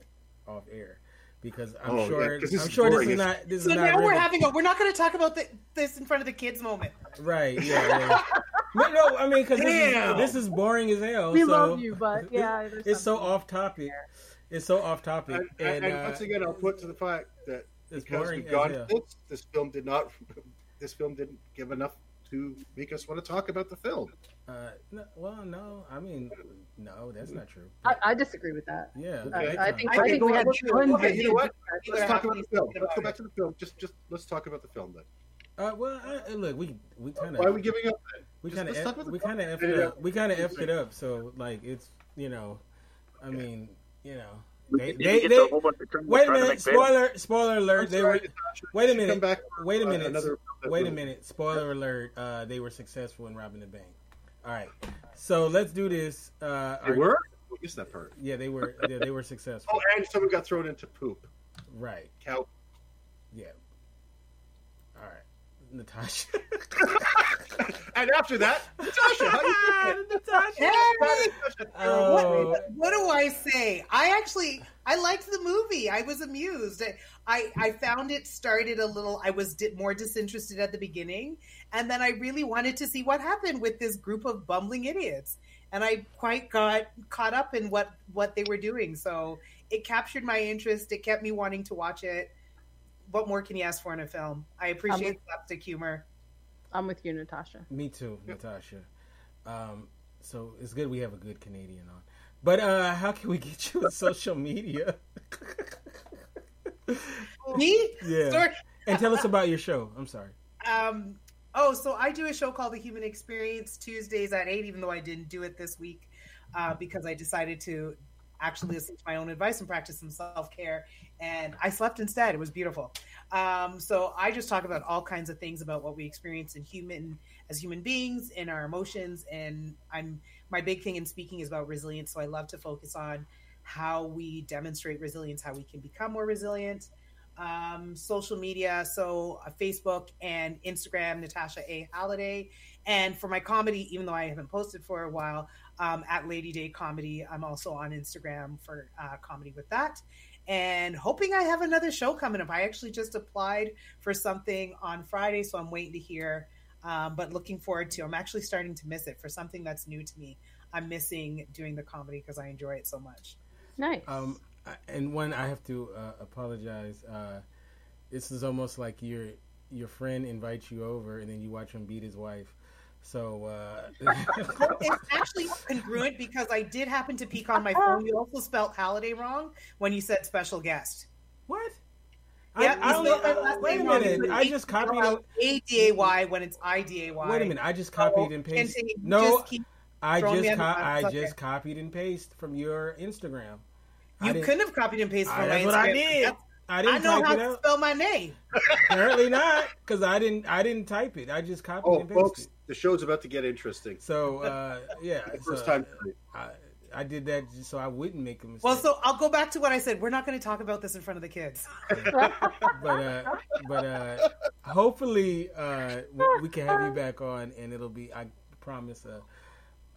off air. because I'm
Oh, yeah, this
I'm
is
sure this
boring
is not this
So
is not
we're
really-
having a. We're not going to talk about the, this in front of the kids moment.
right. Yeah, yeah. no, no, I mean because this, is-
Damn.
this is boring as hell.
We
so
love you, but yeah,
it's so off topic. It's so off topic,
And,
and,
and
uh,
once again, I'll put to the fact that
It's
because
boring
we've
as
gone
hell.
this, this film did not. This film didn't give enough to make us want to talk about the film.
uh, no, well, no, I mean, no, that's not true.
I, I disagree with that.
Yeah,
I, I think
I
I think
think
we had
we're-
tons
Okay, you know what? Let's talk about the film. Let's go back to the film. Just, just let's talk about the film then.
Uh, well, I, look, we we kind of
Why are we giving up? Then?
we kind of
let's talk about the
we kind of effed it up. We kind of effed it up. So like it's you know, I mean you know they
We
they, they
to a whole bunch of criminals
wait a minute
make bail.
spoiler spoiler alert
I'm
they were wait a minute
back
wait a
for, uh,
minute
Another
wait a minute spoiler alert uh, they were successful in robbing the bank. All right, so let's do this. Uh,
They
our-
were. I missed that part.
Yeah, they were. Yeah, they were successful.
Oh, and someone got thrown into poop.
Right.
Cow.
Yeah. All right, Natasha.
and after that, Natasha, how you doing?
Natasha.
Hey!
Oh.
What, what do I say? I actually I liked the movie. I was amused. I I, I found it started a little. I was di- more disinterested at the beginning, and then I really wanted to see what happened with this group of bumbling idiots. And I quite got caught up in what what they were doing. So it captured my interest. It kept me wanting to watch it. What more can you ask for in a film? I um, appreciate slapstick humor.
I'm with you, Natasha.
Me too, Natasha. Um, so it's good we have a good Canadian on. But uh, how can we get you on social media?
Me?
Yeah.
Sorry.
And tell us about your show. I'm sorry.
Um, oh, so I do a show called The Human Experience Tuesdays at 8, even though I didn't do it this week uh, because I decided to actually listen to my own advice and practice some self care. And I slept instead. It was beautiful. Um, so I just talk about all kinds of things about what we experience in human as human beings, in our emotions. And I'm my big thing in speaking is about resilience. So I love to focus on how we demonstrate resilience, how we can become more resilient um, social media. So uh, Facebook and Instagram, Natasha A. Halliday. And for my comedy, even though I haven't posted for a while, um, at Lady Day Comedy, I'm also on Instagram for uh, comedy with that. And hoping I have another show coming up. I actually just applied for something on Friday, so I'm waiting to hear. Um, but looking forward to. I'm actually starting to miss it for something that's new to me. I'm missing doing the comedy because I enjoy it so much.
Nice.
Um, and one, I have to uh, apologize. Uh, this is almost like your your friend invites you over, and then you watch him beat his wife. So uh,
it's actually congruent because I did happen to peek on my phone. You also spelled holiday wrong when you said special guest.
What?
Yeah,
I- I
you
only-
spelled
wait a
name wrong.
minute, I just copied it.
A D A Y when it's I D A Y.
Wait a minute! I just copied and pasted.
Kente, you
No,
just
I just co- I
okay.
just copied and pasted from your Instagram.
You couldn't have copied and pasted
I-
from my
that's what I
Instagram.
did.
That's-
I didn't
I know
type
how
it
to
out.
spell my name.
Apparently not, because I didn't. I didn't type it. I just copied
Oh,
and pasted.
folks, the show's about to get interesting.
So uh, yeah,
first
so,
time.
I, I did that just so I wouldn't make a mistake.
Well, so I'll go back to what I said. We're not going to talk about this in front of the kids.
but uh, but uh, hopefully uh, we, we can have you back on, and it'll be I promise a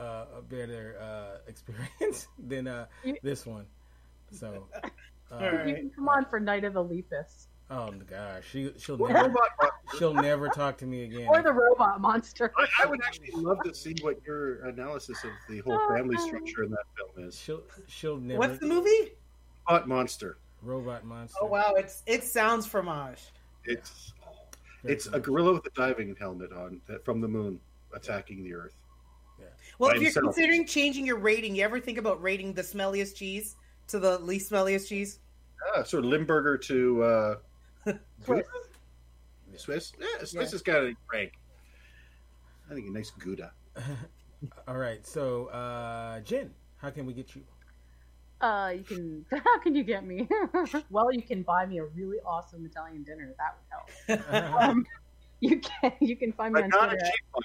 a, a better uh, experience than uh, this one. So. Uh,
You can come on for Night of the Lepus
Oh my gosh, she she'll
Or
never she'll never talk to me again.
or the robot monster.
I, I would actually love to see what your analysis of the whole family structure in that film is.
She'll she'll never.
What's the movie?
Hot Monster.
Robot monster.
Oh wow, it's it sounds fromage.
It's it's a gorilla with a diving helmet on that from the moon attacking the Earth.
Well,
By
if you're
himself.
considering changing your rating, you ever think about rating the smelliest cheese to the least smelliest cheese?
Yeah, sort of Limburger to uh,
Swiss.
Swiss. Yeah, Swiss
Yeah.
is kind of rank. I think a nice Gouda.
All right, so uh, Jen, how can we get you?
Uh, you can. How can you get me? well, you can buy me a really awesome Italian dinner. That would help. um, you can. You can find me
But
on
not a
Twitter.
cheap one.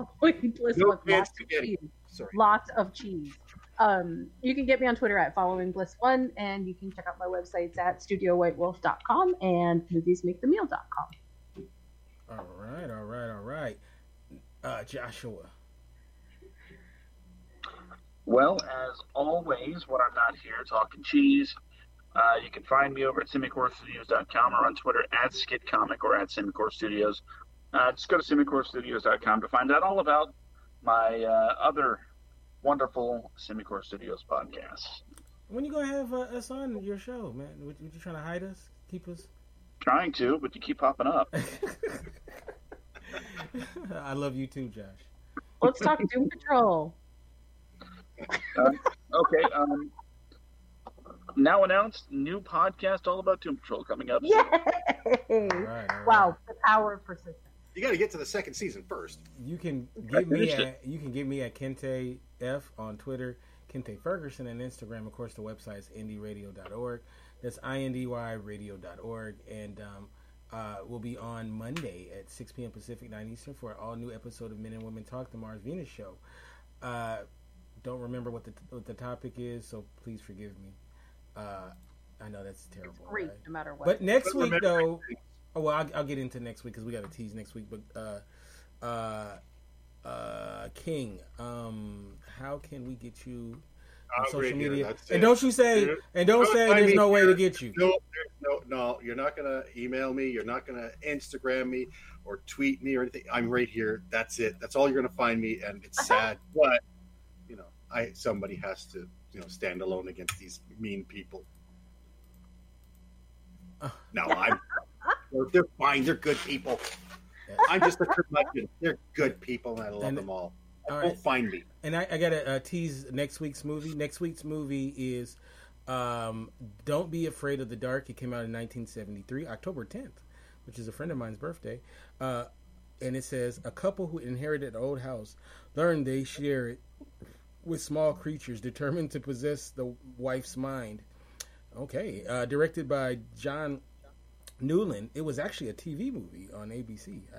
at Following
No
with lots of cheese.
Sorry.
Lots of cheese. Um, you can get me on Twitter at following bliss one, and you can check out my websites at studiowhitewolf.com and moviesmakethemeal.com.
All right, all right, all right. Uh, Joshua.
Well, as always, when I'm not here talking cheese, Uh, you can find me over at semicorestudios.com or on Twitter at skitcomic or at semicore studios. Uh, just go to semicorestudios.com to find out all about my uh, other wonderful Semicore Studios podcast.
When you gonna have uh, us on your show, man? What, what you trying to hide us? Keep us?
Trying to, but you keep popping up.
I love you too, Josh.
Let's talk Doom Patrol.
Uh, okay. Um, now announced new podcast all about Doom Patrol coming up.
Yay!
right.
Wow, the power of persistence.
You got to get to the second season first.
You can get me
finished
at you can get me at Kente F on Twitter, Kente Ferguson, and Instagram. Of course, the website is indyradio.org. That's indyradio.org, and um, uh, we'll be on Monday at 6 p.m. Pacific, 9 Eastern for an all new episode of Men and Women Talk, the Mars Venus Show. Uh, don't remember what the what the topic is, so please forgive me. Uh, I know that's terrible.
Great,
right?
no matter what.
But next
But
week, though, oh, well, I'll, I'll get into next week because we got to tease next week. But uh, uh, uh, King, um, how can we get you on
Uh,
social
right here,
media?
that's
And
it.
don't you say,
Dude,
and don't say there's
me
no way to get you.
No, no, no. You're not gonna email me. You're not gonna Instagram me or tweet me or anything. I'm right here. That's it. That's all you're gonna find me. And it's sad, but you know, I somebody has to you know stand alone against these mean people. No, I'm. They're, they're fine. They're good people. I'm just a curmudgeon. They're good people, and I love
And-
them all.
all
Don't find me.
And I, I got to uh, tease next week's movie. Next week's movie is um, Don't Be Afraid of the Dark. It came out in 1973, October 10th, which is a friend of mine's birthday. Uh, and it says A couple who inherited an old house learned they share it with small creatures determined to possess the wife's mind. Okay. Uh, directed by John Newland. It was actually a TV movie on ABC. Uh,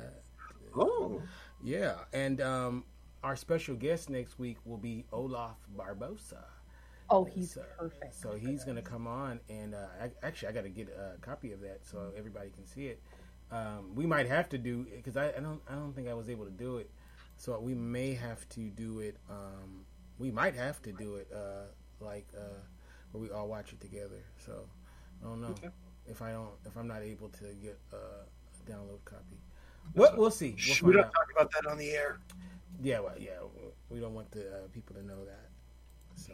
Oh,
yeah, and um, our special guest next week will be Olaf Barbosa.
Oh, he's
So,
perfect.
so he's going to come on, and uh, I, actually, I got to get a copy of that so everybody can see it. Um, we might have to do because I, I don't I don't think I was able to do it, so we may have to do it. Um, we might have to do it uh, like uh, where we all watch it together. So I don't know
Okay.
If I don't if I'm not able to get a download copy. What we'll see. We'll
we don't
out.
talk about that on the air.
Yeah, well, yeah, we don't want the uh, people to know that. So